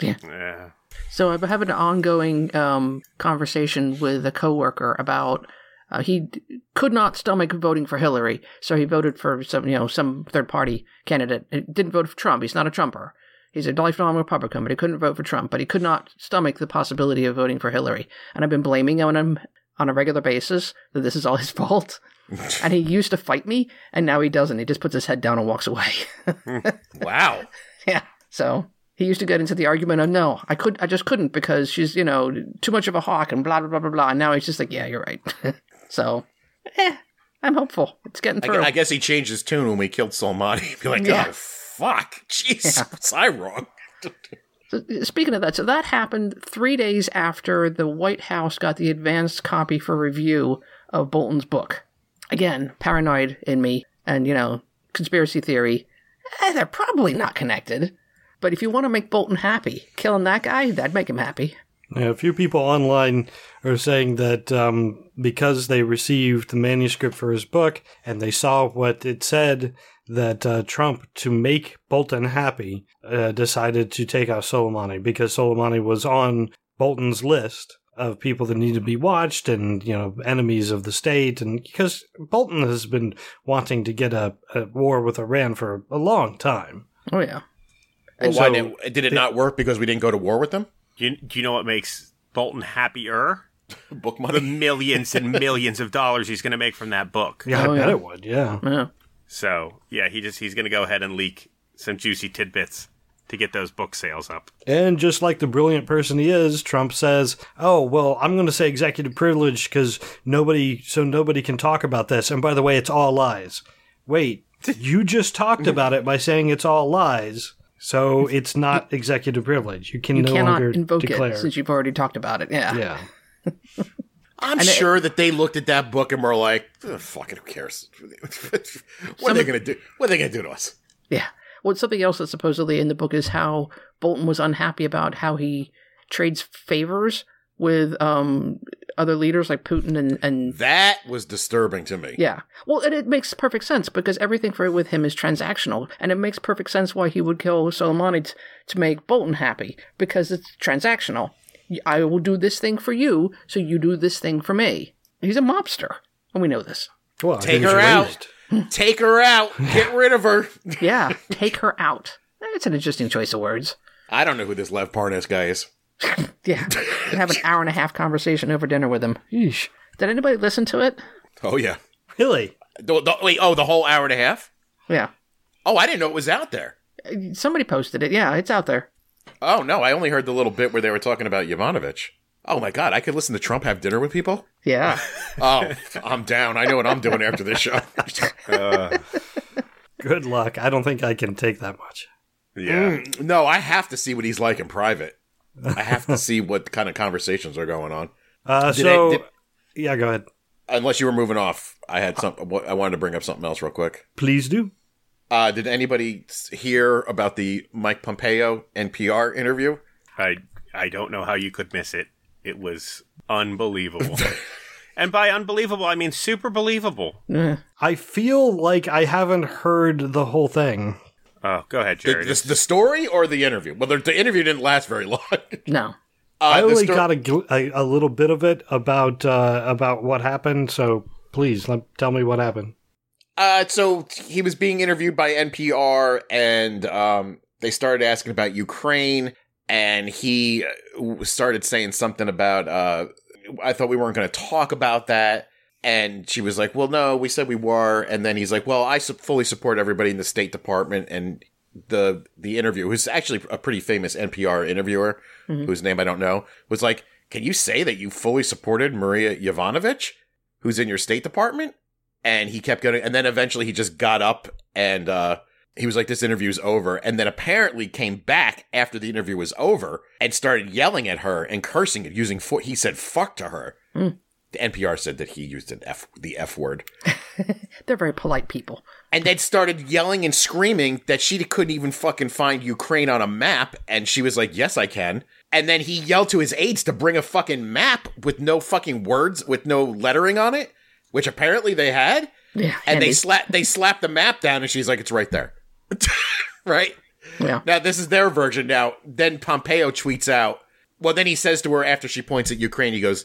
yeah. So I've had an ongoing um, conversation with a coworker about uh, he d- could not stomach voting for Hillary, so he voted for some you know some third party candidate. He didn't vote for Trump. He's not a Trumper. He's a lifelong Republican, but he couldn't vote for Trump. But he could not stomach the possibility of voting for Hillary. And I've been blaming him on him on a regular basis that this is all his fault. and he used to fight me, and now he doesn't. He just puts his head down and walks away. Wow. Yeah. So he used to get into the argument of no, I could, I just couldn't because she's you know too much of a hawk and blah blah blah blah blah. And now he's just like, yeah, you're right. So, eh, I'm hopeful. It's getting I, through. I guess he changed his tune when we killed Soleimani. Be like, Yeah. oh, fuck. Jeez. Was I wrong? So, speaking of that, so that happened three days after the White House got the advanced copy for review of Bolton's book. Again, paranoid in me, and you know, conspiracy theory. Eh, they're probably not connected. But if you want to make Bolton happy, killing that guy, that'd make him happy. Yeah, a few people online are saying that um, because they received the manuscript for his book and they saw what it said, that uh, Trump, to make Bolton happy, uh, decided to take out Soleimani because Soleimani was on Bolton's list of people that need to be watched and you know enemies of the state and because Bolton has been wanting to get a, a war with Iran for a long time. Oh yeah. Well, And why so- did, did it not work because we didn't go to war with them? Do you, do you know what makes Bolton happier? Book The money. millions and millions of dollars he's going to make from that book. Yeah, Oh, I bet yeah. it would. Yeah. Yeah. So yeah, he just he's going to go ahead and leak some juicy tidbits to get those book sales up. And just like the brilliant person he is, Trump says, "Oh well, I'm going to say executive privilege because nobody, so nobody can talk about this. And by the way, it's all lies. Wait, you just talked about it by saying it's all lies, so it's not executive privilege. You can You no cannot longer invoke declare. it since you've already talked about it. Yeah. yeah, I'm And it- sure that they looked at that book and were like, "Ugh, fucking who cares? what are they going to do? What are they going to do to us? Yeah. Well, something else that's supposedly in the book is how Bolton was unhappy about how he trades favors with um, other leaders like Putin and, and That was disturbing to me. yeah. Well, and it makes perfect sense because everything for with him is transactional, and it makes perfect sense why he would kill Soleimani t- to make Bolton happy because it's transactional. Y- I will do this thing for you, so you do this thing for me. He's a mobster, and we know this. well, I Take her out. Take her out. Get rid of her. Yeah, take her out. It's an interesting choice of words. I don't know who this Lev Parnas guy is. Yeah, and have an hour and a half conversation over dinner with him. Yeesh. Did anybody listen to it? Oh, yeah. Really? The- the- wait, oh, the whole hour and a half? Yeah, Oh, I didn't know it was out there. Uh, somebody posted it. Yeah, it's out there. Oh, no, I only heard the little bit where they were talking about Yovanovitch. Oh, my God, I could listen to Trump have dinner with people? Yeah, Oh, I'm down. I know what I'm doing after this show. Good luck. I don't think I can take that much. Yeah. Mm, no, I have to see what he's like in private. I have to see what kind of conversations are going on. Uh, Did so, I- did- yeah, go ahead. Unless you were moving off, I had some. I wanted to bring up something else real quick. Please do. Uh, did anybody hear about the Mike Pompeo NPR interview? I I don't know how you could miss it. It was unbelievable. and by unbelievable, I mean super believable. Eh. I feel like I haven't heard the whole thing. Oh, go ahead, The, Jared. the, the story or the interview? Well, the, the interview didn't last very long. no. Uh, I the only sto- got a, gl- a, a little bit of it about uh, about what happened. So please let, tell me what happened. Uh, so he was being interviewed by NPR, and um, they started asking about Ukraine, and he uh, started saying something about. Uh, I thought we weren't going to talk about that, and she was like, "Well, no, we said we were." And then he's like, "Well, I su- fully support everybody in the State Department." And the the interview, who's actually a pretty famous NPR interviewer, whose name I don't know, was like, "Can you say that you fully supported Maria Yovanovitch, who's in your State Department?" And he kept going, and then eventually he just got up and uh, he was like, "This interview's over," and then apparently came back after the interview was over and started yelling at her and cursing it using. Fo- he said "fuck" to her. The NPR said that he used an F, the F word, They're very polite people. and then started yelling and screaming that she couldn't even fucking find Ukraine on a map. And she was like, "Yes, I can." And then he yelled to his aides to bring a fucking map with no fucking words, with no lettering on it, which apparently they had. Yeah. And they slap they slapped the map down, and she's like, "It's right there." right yeah. now, this is their version. Now, then Pompeo tweets out. Well, then he says to her after she points at Ukraine, he goes,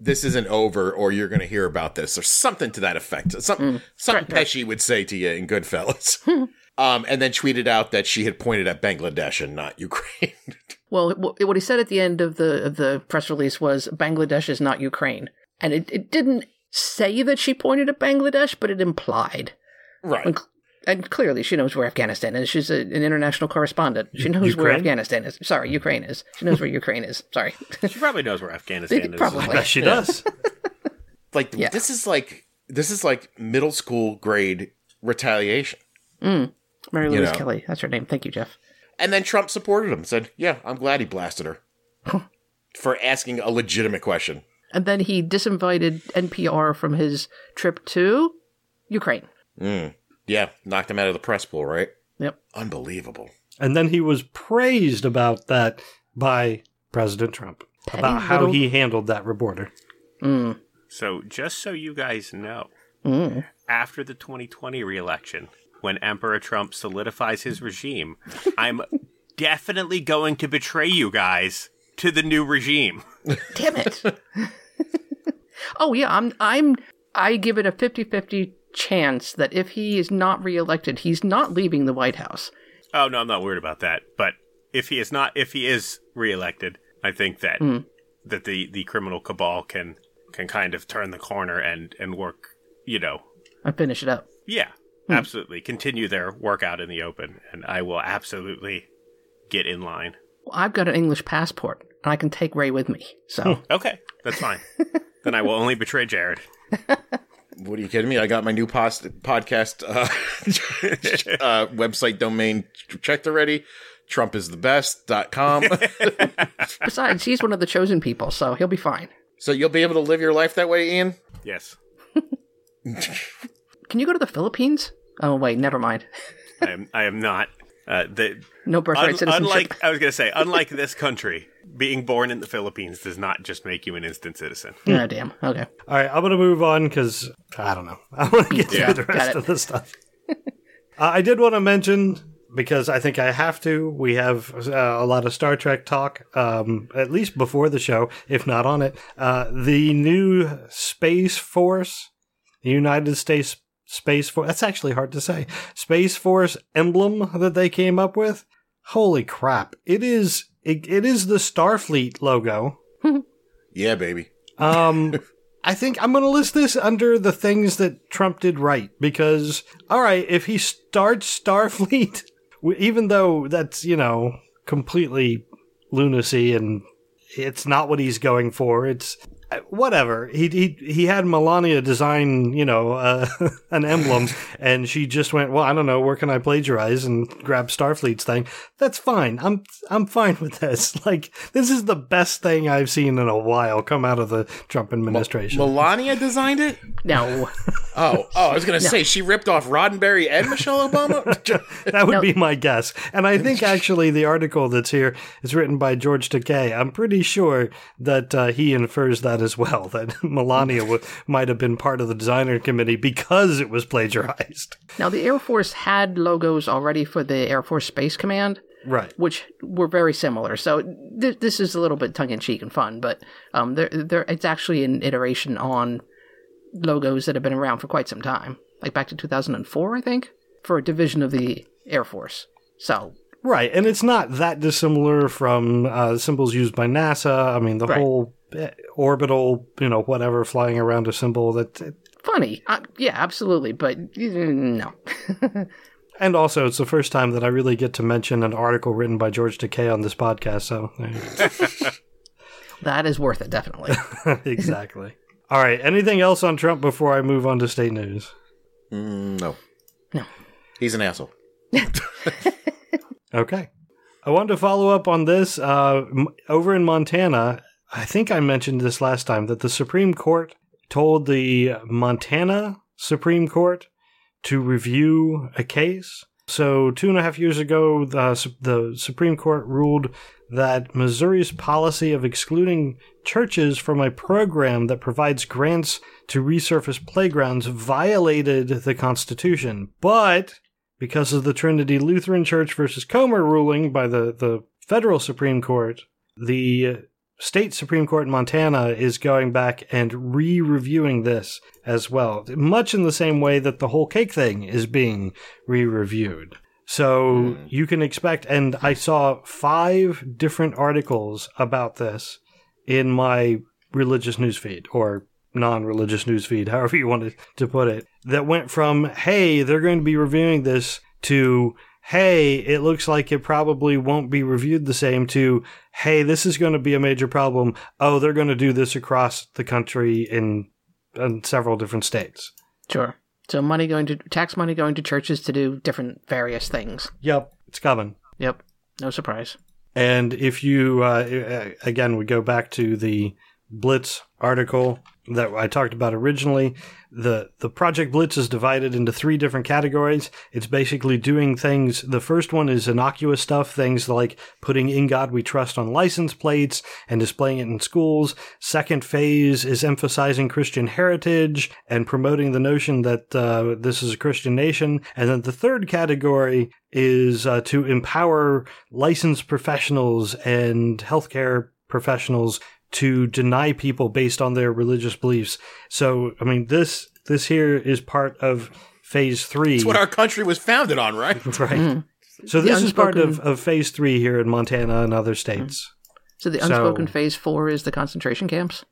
"This isn't over, or you're going to hear about this," or something to that effect. Something something Pesci would say to you in Goodfellas. um, and then tweeted out that she had pointed at Bangladesh and not Ukraine. Well, what he said at the end of the of the press release was Bangladesh is not Ukraine, and it, it didn't say that she pointed at Bangladesh, but it implied. right. And, and clearly, she knows where Afghanistan is. She's a, an international correspondent. She knows where Afghanistan is. Sorry, Ukraine is. She knows where Ukraine is. Sorry. She probably knows where Afghanistan is. Probably. Yes, she does. Like Yeah. this is like this is like middle school grade retaliation. Mm. Mary You Louise know. Kelly. That's her name. Thank you, Jeff. And then Trump supported him. Said, "Yeah, I'm glad he blasted her for asking a legitimate question." And then he disinvited NPR from his trip to Ukraine. Mm. Yeah, knocked him out of the press pool, right? Yep. Unbelievable. And then he was praised about that by President Trump Petty about how little- he handled that reporter. Mm. So, just so you guys know, Mm. after the 2020 reelection, when Emperor Trump solidifies his regime, I'm definitely going to betray you guys to the new regime. Damn it. oh yeah, I'm I'm I give it a 50-50 chance that if he is not reelected, he's not leaving the White House. Oh no, I'm not worried about that. But if he is not, if he is reelected, I think that hmm. that the the criminal cabal can can kind of turn the corner and and work. You know, I finish it up. yeah, hmm. absolutely continue their work out in the open, and I will absolutely get in line. Well, I've got an English passport and I can take Ray with me. So Okay, that's fine. then I will only betray Jared. What are you kidding me? I got my new post- podcast uh, uh, website domain checked already. Trump is the best.com. besides, he's one of the chosen people, so he'll be fine. so you'll be able to live your life that way, Ian? Yes, Can you go to the Philippines? Oh wait, never mind. I am. I am not. Uh, the No birthright un- citizenship. unlike I was going to say, unlike this country, being born in the Philippines does not just make you an instant citizen. Oh damn. Okay. All right, I'm going to move on because I don't know. I want to get Yeah, through the rest of the stuff. uh, I did want to mention because I think I have to. We have uh, a lot of Star Trek talk, um, at least before the show, if not on it. Uh, the new Space Force, the United States Space Force. That's actually hard to say. Space Force emblem that they came up with. Holy crap! It is. It, it is the Starfleet logo. Yeah, baby. Um, I think I'm going to list this under the things that Trump did right because, all right, if he starts Starfleet, even though that's, you know, completely lunacy and it's not what he's going for, it's whatever. He, he, he had Melania design, you know, uh, an emblem and she just went, well, I don't know, where can I plagiarize and grab Starfleet's thing? That's fine. I'm, I'm fine with this. Like, this is the best thing I've seen in a while come out of the Trump administration. Melania designed it? No. Oh, oh, I was going to say she ripped off Roddenberry and Michelle Obama? that would No. be my guess. And I think actually the article that's here is written by George Takei. I'm pretty sure that uh, he infers that as well, that Melania w- might have been part of the designer committee because it was plagiarized. Now the Air Force had logos already for the Air Force Space Command, Right. which were very similar. So th- this is a little bit tongue in cheek and fun, but um, there, there, it's actually an iteration on logos that have been around for quite some time. like back to 2004, I think, for a division of the Air Force. So Right, and it's not that dissimilar from uh, symbols used by NASA. I mean, the Right. whole orbital, you know, whatever flying around a symbol that, funny, uh, yeah, absolutely, but uh, no. and also it's the first time that I really get to mention an article written by George Takei on this podcast. So that is worth it, definitely. exactly. All right. Anything else on Trump before I move on to state news? Mm, no. No. He's an asshole. Okay. I wanted to follow up on this. Uh, m- over in Montana, I think I mentioned this last time that the Supreme Court told the Montana Supreme Court to review a case. So, two and a half years ago, the, the Supreme Court ruled that Missouri's policy of excluding churches from a program that provides grants to resurface playgrounds violated the Constitution. But because of the Trinity Lutheran Church versus Comer ruling by the, the federal Supreme Court, the state Supreme Court in Montana is going back and re reviewing this as well, much in the same way that the whole cake thing is being re reviewed. So hmm. you can expect, and I saw five different articles about this in my religious newsfeed or non religious newsfeed, however you wanted to put it, that went from, hey, they're going to be reviewing this to, hey, it looks like it probably won't be reviewed the same to, hey, this is going to be a major problem. Oh, they're going to do this across the country in, in several different states. sure. So money going to tax money going to churches to do different various things. Yep, it's coming. Yep, no surprise. And if you, uh, again, we go back to the Blitz article that I talked about originally. The, the Project Blitz is divided into three different categories. It's basically doing things. The first one is innocuous stuff, things like putting In God We Trust on license plates and displaying it in schools. Second phase is emphasizing Christian heritage and promoting the notion that uh, this is a Christian nation. And then the third category is uh, to empower licensed professionals and healthcare professionals to deny people based on their religious beliefs. So, I mean, this this here is part of phase three. It's what our country was founded on, right? That's right. So The this is part of, of phase three here in Montana and other states. So the So- unspoken phase four is the concentration camps.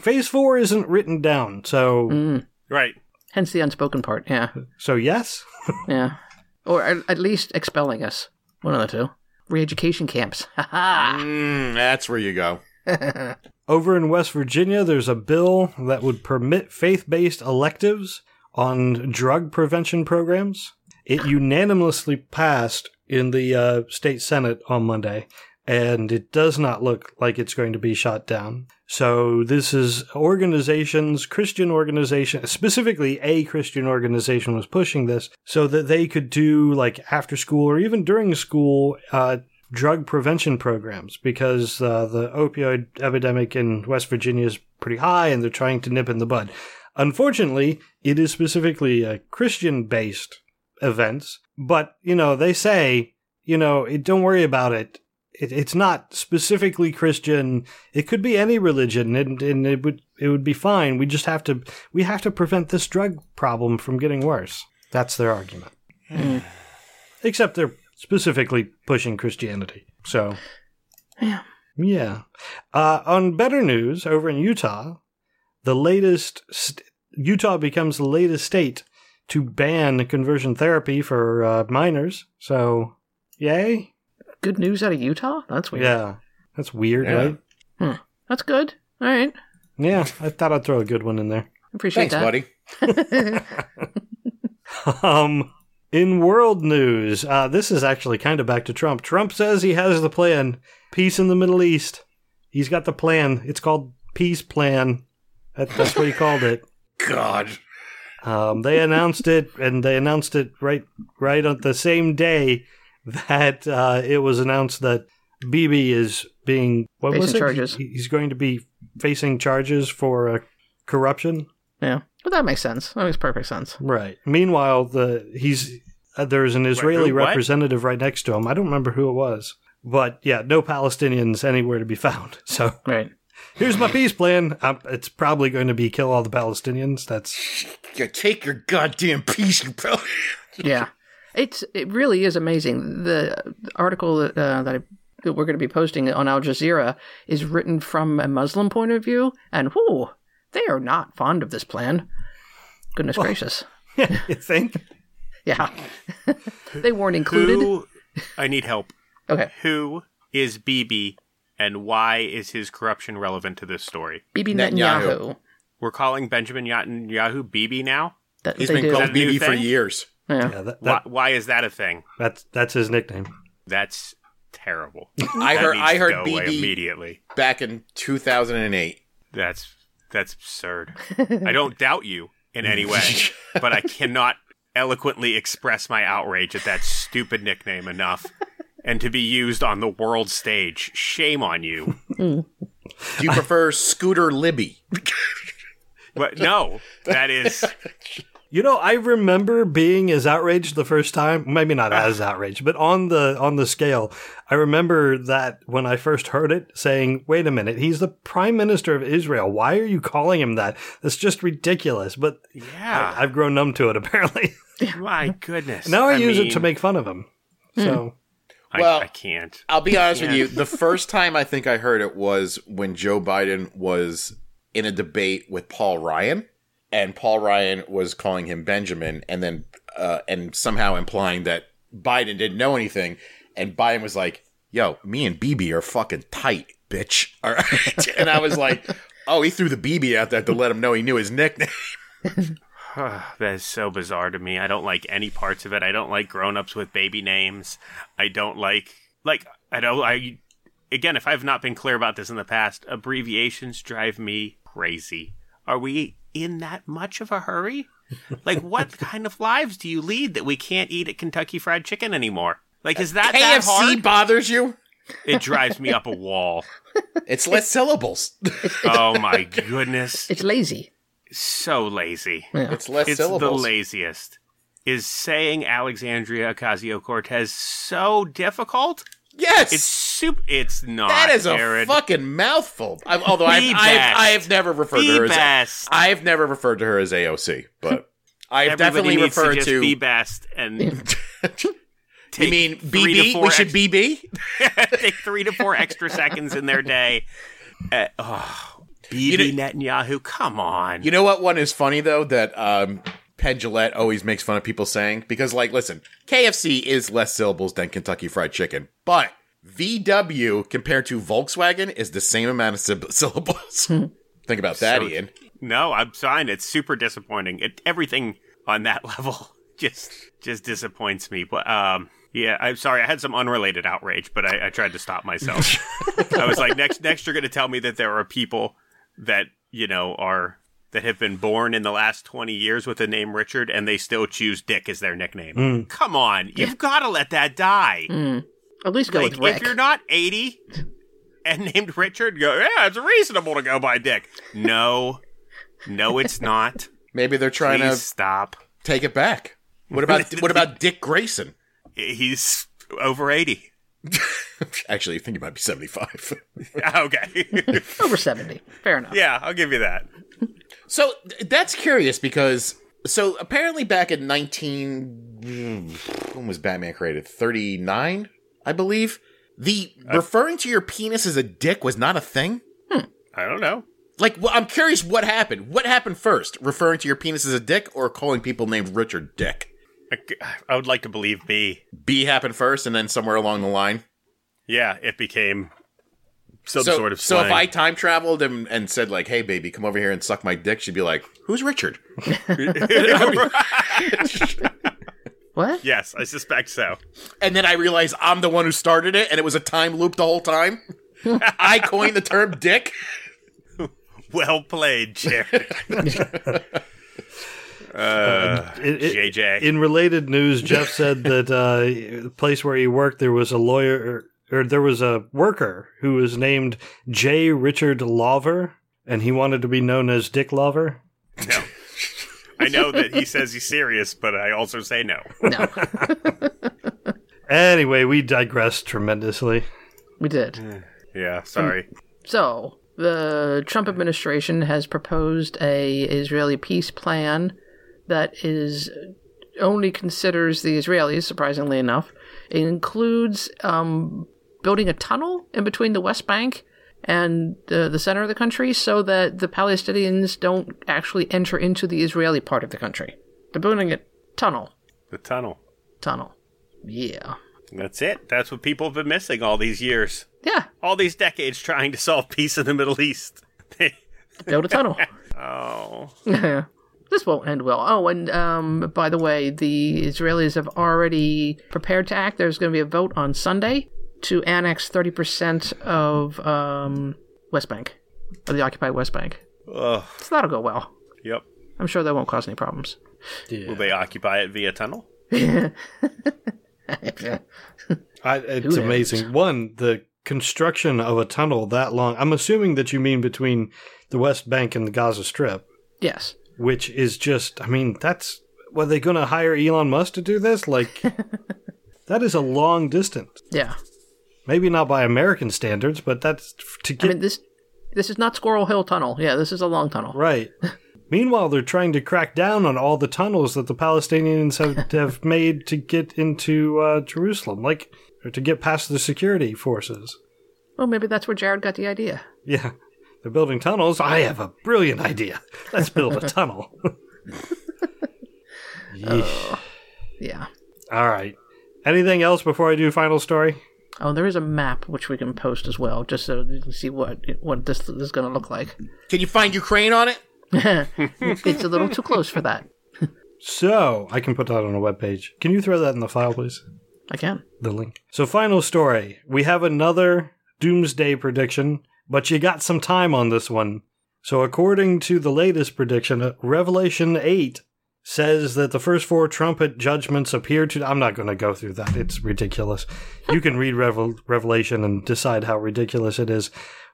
Phase four isn't written down, so Mm. Right. Hence the unspoken part. Yeah, so yes. yeah, or at, at least expelling us. One of the two. Re-education camps. Ha ha. Mm, that's where you go. Over in West Virginia, there's a bill that would permit faith based electives on drug prevention programs. It unanimously passed in the uh, state senate on Monday, and it does not look like it's going to be shot down. So this is organizations, Christian organizations, specifically a Christian organization was pushing this so that they could do like after school or even during school uh, drug prevention programs because uh, the opioid epidemic in West Virginia is pretty high and they're trying to nip in the bud. Unfortunately, it is specifically a Christian based events, but you know, they say, you know, it, don't worry about it. it. It's not specifically Christian. It could be any religion and, and it would it would be fine. We just have to we have to prevent this drug problem from getting worse. That's their argument. Except they're specifically pushing Christianity. So, Yeah. yeah. Uh, on better news, over in Utah, the latest st- Utah becomes the latest state to ban conversion therapy for uh, minors. So, yay! Good news out of Utah. That's weird. Yeah, that's weird, Yeah. right? That's good. All right. Yeah, I thought I'd throw a good one in there. Appreciate Thanks, that. buddy. Um, in world news, uh, this is actually kind of back to Trump. Trump says he has the plan. Peace in the Middle East. He's got the plan. It's called Peace Plan. That, that's what he called it. God. Um, they announced it, and they announced it right, right on the same day that uh, it was announced that Bibi is being what was Facing it? charges. He's going to be facing charges for uh, corruption. Yeah. But that makes sense. That makes perfect sense. Right. Meanwhile, the he's uh, there's an Israeli who? Representative right next to him. I don't remember who it was, but yeah, no Palestinians anywhere to be found. So Right. Here's my peace plan. Um, it's probably going to be kill all the Palestinians. That's You take your goddamn piece, you pal. yeah, it's it really is amazing. The article that, uh, that, I, that we're going to be posting on Al Jazeera is written from a Muslim point of view, and whoo, they are not fond of this plan. Goodness gracious, you think? yeah, they weren't included. Who? I need help. Okay, Who is BB and why is his corruption relevant to this story? Bibi Netanyahu. Netanyahu. We're calling Benjamin Netanyahu Bibi now. That He's they been do. called that BB for years. Yeah. Yeah, that, Why, that, why is that a thing? that's that's his nickname. That's terrible. I That heard needs I heard go away BB immediately. back in 2008. That's that's absurd. I don't doubt you in any way, but I cannot eloquently express my outrage at that stupid nickname enough. And to be used on the world stage. Shame on you. Do you prefer Scooter Libby? But no, that is You know, I remember being as outraged the first time. Maybe not ah. as outraged, but on the on the scale, I remember that when I first heard it, saying, "Wait a minute, he's the prime minister of Israel. Why are you calling him that? That's just ridiculous." But yeah. I, I've grown numb to it. Apparently, my goodness. now I, use it to make fun of him. Hmm. So I, Well- I can't. I'll be honest with you. The first time I think I heard it was when Joe Biden was in a debate with Paul Ryan, and Paul Ryan was calling him Benjamin, and then uh, and somehow implying that Biden didn't know anything, and Biden was like, "Yo, me and BB are fucking tight, bitch." All right, and I was like, "Oh, he threw the BB out there to let him know he knew his nickname." that is so bizarre to me. I don't like any parts of it. I don't like grown-ups with baby names. I don't like like I don't I again, if I've not been clear about this in the past, abbreviations drive me crazy. Are we in that much of a hurry? Like what kind of lives do you lead that we can't eat at Kentucky Fried Chicken anymore? Like is that that KFC hard? bothers you? It drives me up a wall. It's less syllables. Oh my goodness. It's lazy. So lazy. it's less syllables. it's the laziest. Is saying Alexandria Ocasio Cortez so difficult? Yes, It's soup. It's not. That is a fucking mouthful. I, although I've, I've. I've never referred to The her as best. I've never referred to her as AOC, but I've definitely referred to to. be best and you mean BB? We should BB. take three to four extra seconds in their day. Uh, oh, You BB know- Netanyahu, come on. You know what one is funny though that um, Penn Jillette always makes fun of people saying because, like, listen, KFC is less syllables than Kentucky Fried Chicken, but VW compared to Volkswagen is the same amount of syb- syllables. Think about that, So- Ian. no, I'm fine. It's super disappointing. It, everything on that level just just disappoints me. But um, yeah, I'm sorry. I had some unrelated outrage, but I, I tried to stop myself. I was like, next, next, you're going to tell me that there are people that you know are that have been born in the last 20 years with the name Richard, and they still choose Dick as their nickname. Hmm. Come on, you've got to let that die. Hmm. At least go Like, with Rick. if you're not 80 and named Richard, go, yeah, it's reasonable to go by Dick. No, no, it's not. Maybe they're trying Please to stop. take it back. What about what about Dick Grayson? He's over 80. Actually, I think he might be seventy-five. okay. Over 70. Fair enough. yeah, I'll give you that. So that's curious because so apparently back in 19 when was Batman created? 39, I believe. The uh, referring to your penis as a dick was not a thing? Hmm. I don't know. Like well, I'm curious what happened. What happened first? Referring to your penis as a dick or calling people named Richard Dick? I, I would like to believe B. B happened first and then somewhere along the line. Yeah, it became some so, sort of so if. I time traveled and, and said like, "Hey baby, come over here and suck my dick," she'd be like, "Who's Richard?" What? yes, I suspect so. and then I realized I'm the one who started it, and it was a time loop the whole time. I coined the term "dick." Well played, Jared. Uh, It- it- JJ. In related news, Jeff said that uh, the place where he worked, there was a lawyer or there was a worker who was named J. Richard Lover, and he wanted to be known as Dick Lover. no. I know that he says he's serious, but I also say no. No, Anyway, we digressed tremendously. we did. Yeah, sorry. So, the Trump administration has proposed a Israeli peace plan that is only considers the Israelis, surprisingly enough. It includes um, building a tunnel in between the West Bank and uh, the center of the country so that the Palestinians don't actually enter into the Israeli part of the country. They're building a tunnel. The tunnel. Tunnel. Yeah. That's it. That's what people have been missing all these years. Yeah. All these decades trying to solve peace in the Middle East. Build a tunnel. oh. this won't end well. Oh, and um, by the way, the Israelis have already prepared to act. There's going to be a vote on Sunday to annex 30% of um, West Bank, of the occupied West Bank. Ugh. So that'll go well. Yep. I'm sure that won't cause any problems. Yeah. Will they occupy it via tunnel? I, it's knows? amazing. One, the construction of a tunnel that long. I'm assuming that you mean between the West Bank and the Gaza Strip, yes. Which is just, I mean, that's. Were they going to hire Elon Musk to do this? Like, that is a long distance. Yeah. Maybe not by American standards, but that's to I get mean, this this is not Squirrel Hill Tunnel. Yeah, this is a long tunnel. right. Meanwhile, they're trying to crack down on all the tunnels that the Palestinians have, have made to get into uh, Jerusalem, like or to get past the security forces. Well, maybe that's where Jared got the idea. Yeah, they're building tunnels. I have a brilliant idea. Let's build a tunnel. Yeesh. Uh, yeah. All right. Anything else before I do final story? Oh, there is a map which we can post as well, just so you can see what what this is going to look like. Can you find Ukraine on it? it's a little too close for that. So I can put that on a web page. Can you throw that in the file, please? I can. The link. So final story. We have another doomsday prediction, but you got some time on this one. So according to the latest prediction, Revelation 8 says that the first four trumpet judgments appear to I'm not going to go through that. It's ridiculous. You can read Revel- Revelation and decide how ridiculous it is.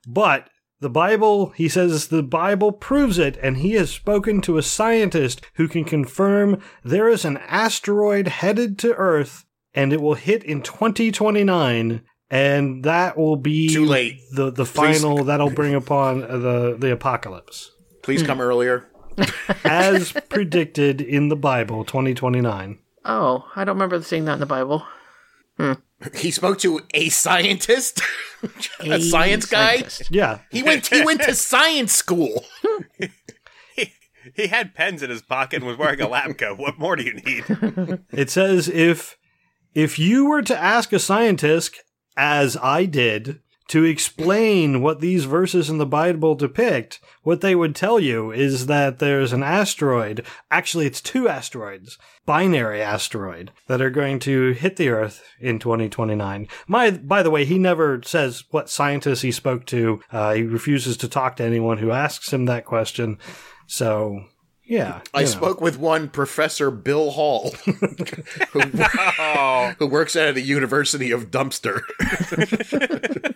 But the Bible, he says the Bible proves it, and he has spoken to a scientist who can confirm there is an asteroid headed to Earth and it will hit in 2029 and that will be Too late. the the Please. final that'll bring upon the the apocalypse Please come earlier. as predicted in the Bible 2029 Oh, I don't remember seeing that in the Bible. Hmm. He spoke to a scientist, a, A science guy. scientist. yeah He went. He went to science school. He, he had pens in his pocket and was wearing a lab coat. What more do you need? It says if if you were to ask a scientist, as I did, to explain what these verses in the Bible depict, what they would tell you is that there's an asteroid. Actually, it's two asteroids, binary asteroid, that are going to hit the Earth in 2029. My, by the way, he never says what scientists he spoke to. Uh, he refuses to talk to anyone who asks him that question. So, yeah. I know. spoke with one Professor Bill Hall, who, Oh, who works at the University of Dumpster.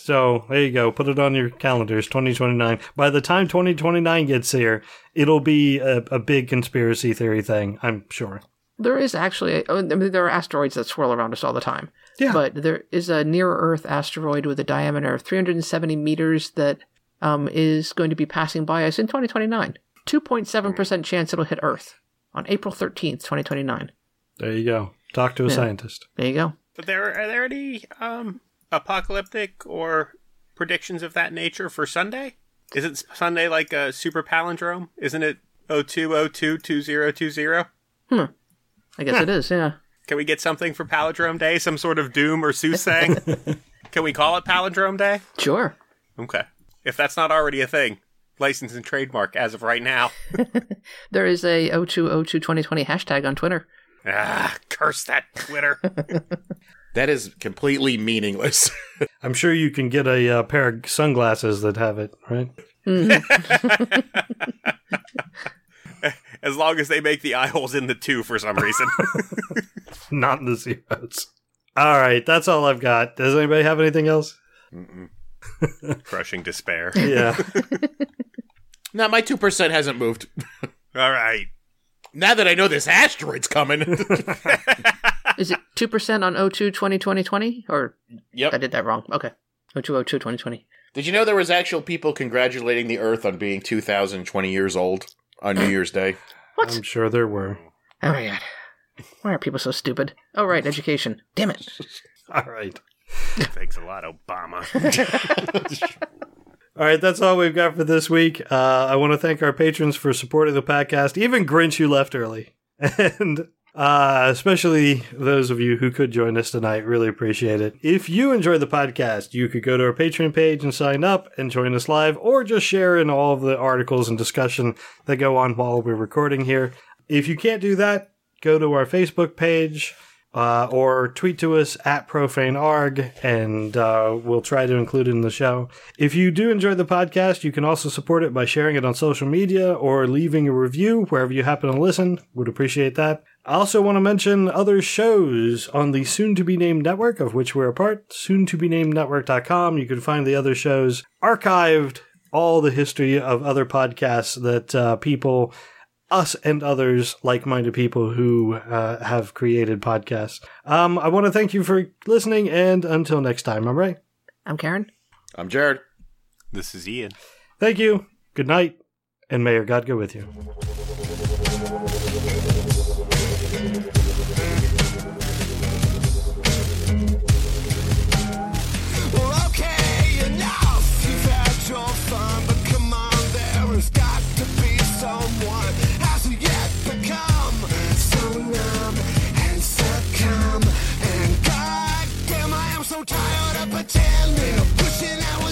So there you go. Put it on your calendars. 2029. By the time 2029 gets here, it'll be a, a big conspiracy theory thing. I'm sure. There is actually, I mean, there are asteroids that swirl around us all the time. Yeah. But there is a near Earth asteroid with a diameter of 370 meters that um, is going to be passing by us in 2029. 2.7% chance it'll hit Earth on April 13th, 2029. There you go. Talk to a scientist. There you go. but there are there any um apocalyptic or predictions of that nature for Sunday? Isn't Sunday like a super palindrome? Isn't it 02022020? I guess it is, yeah. Can we get something for Palindrome Day? Some sort of doom or soothsaying? Can we call it Palindrome Day? Sure. Okay. If that's not already a thing, license and trademark as of right now. There is a 0202 2020 hashtag on Twitter. ah, curse that Twitter. That is completely meaningless. I'm sure you can get a uh, pair of sunglasses that have it, right? as long as they make the eye holes in the two for some reason. Not in the zeros. All right. That's all I've got. Does anybody have anything else? Crushing despair. Yeah. now my two percent hasn't moved. All right. Now that I know this asteroid's coming. Is it 2% on 02 2020? Or yep. I did that wrong. Okay. 0202 2020. Did you know there was actual people congratulating the Earth on being 2,020 years old on New Year's Day? What? I'm sure there were. Oh my god. Why are people so stupid? Oh, right, education. Damn it. All right. Thanks a lot, Obama. All right, that's all we've got for this week. Uh, I want to thank our patrons for supporting the podcast, even Grinch, who left early. And uh, especially those of you who could join us tonight. Really appreciate it. If you enjoy the podcast, you could go to our Patreon page and sign up and join us live, or just share in all of the articles and discussion that go on while we're recording here. If you can't do that, go to our Facebook page uh, or tweet to us at profanearg, and uh, we'll try to include it in the show. If you do enjoy the podcast, you can also support it by sharing it on social media or leaving a review wherever you happen to listen. Would appreciate that. I also want to mention other shows on the soon to be named network, of which we're a part, soon to be named. You can find the other shows archived, all the history of other podcasts that uh, people us and others like-minded people who uh, have created podcasts. Um, I want to thank you for listening, and until next time, I'm Ray. I'm Karen. I'm Jared. this is Ian. Thank you. Good night, and may your God go with you. tell me. Pushing out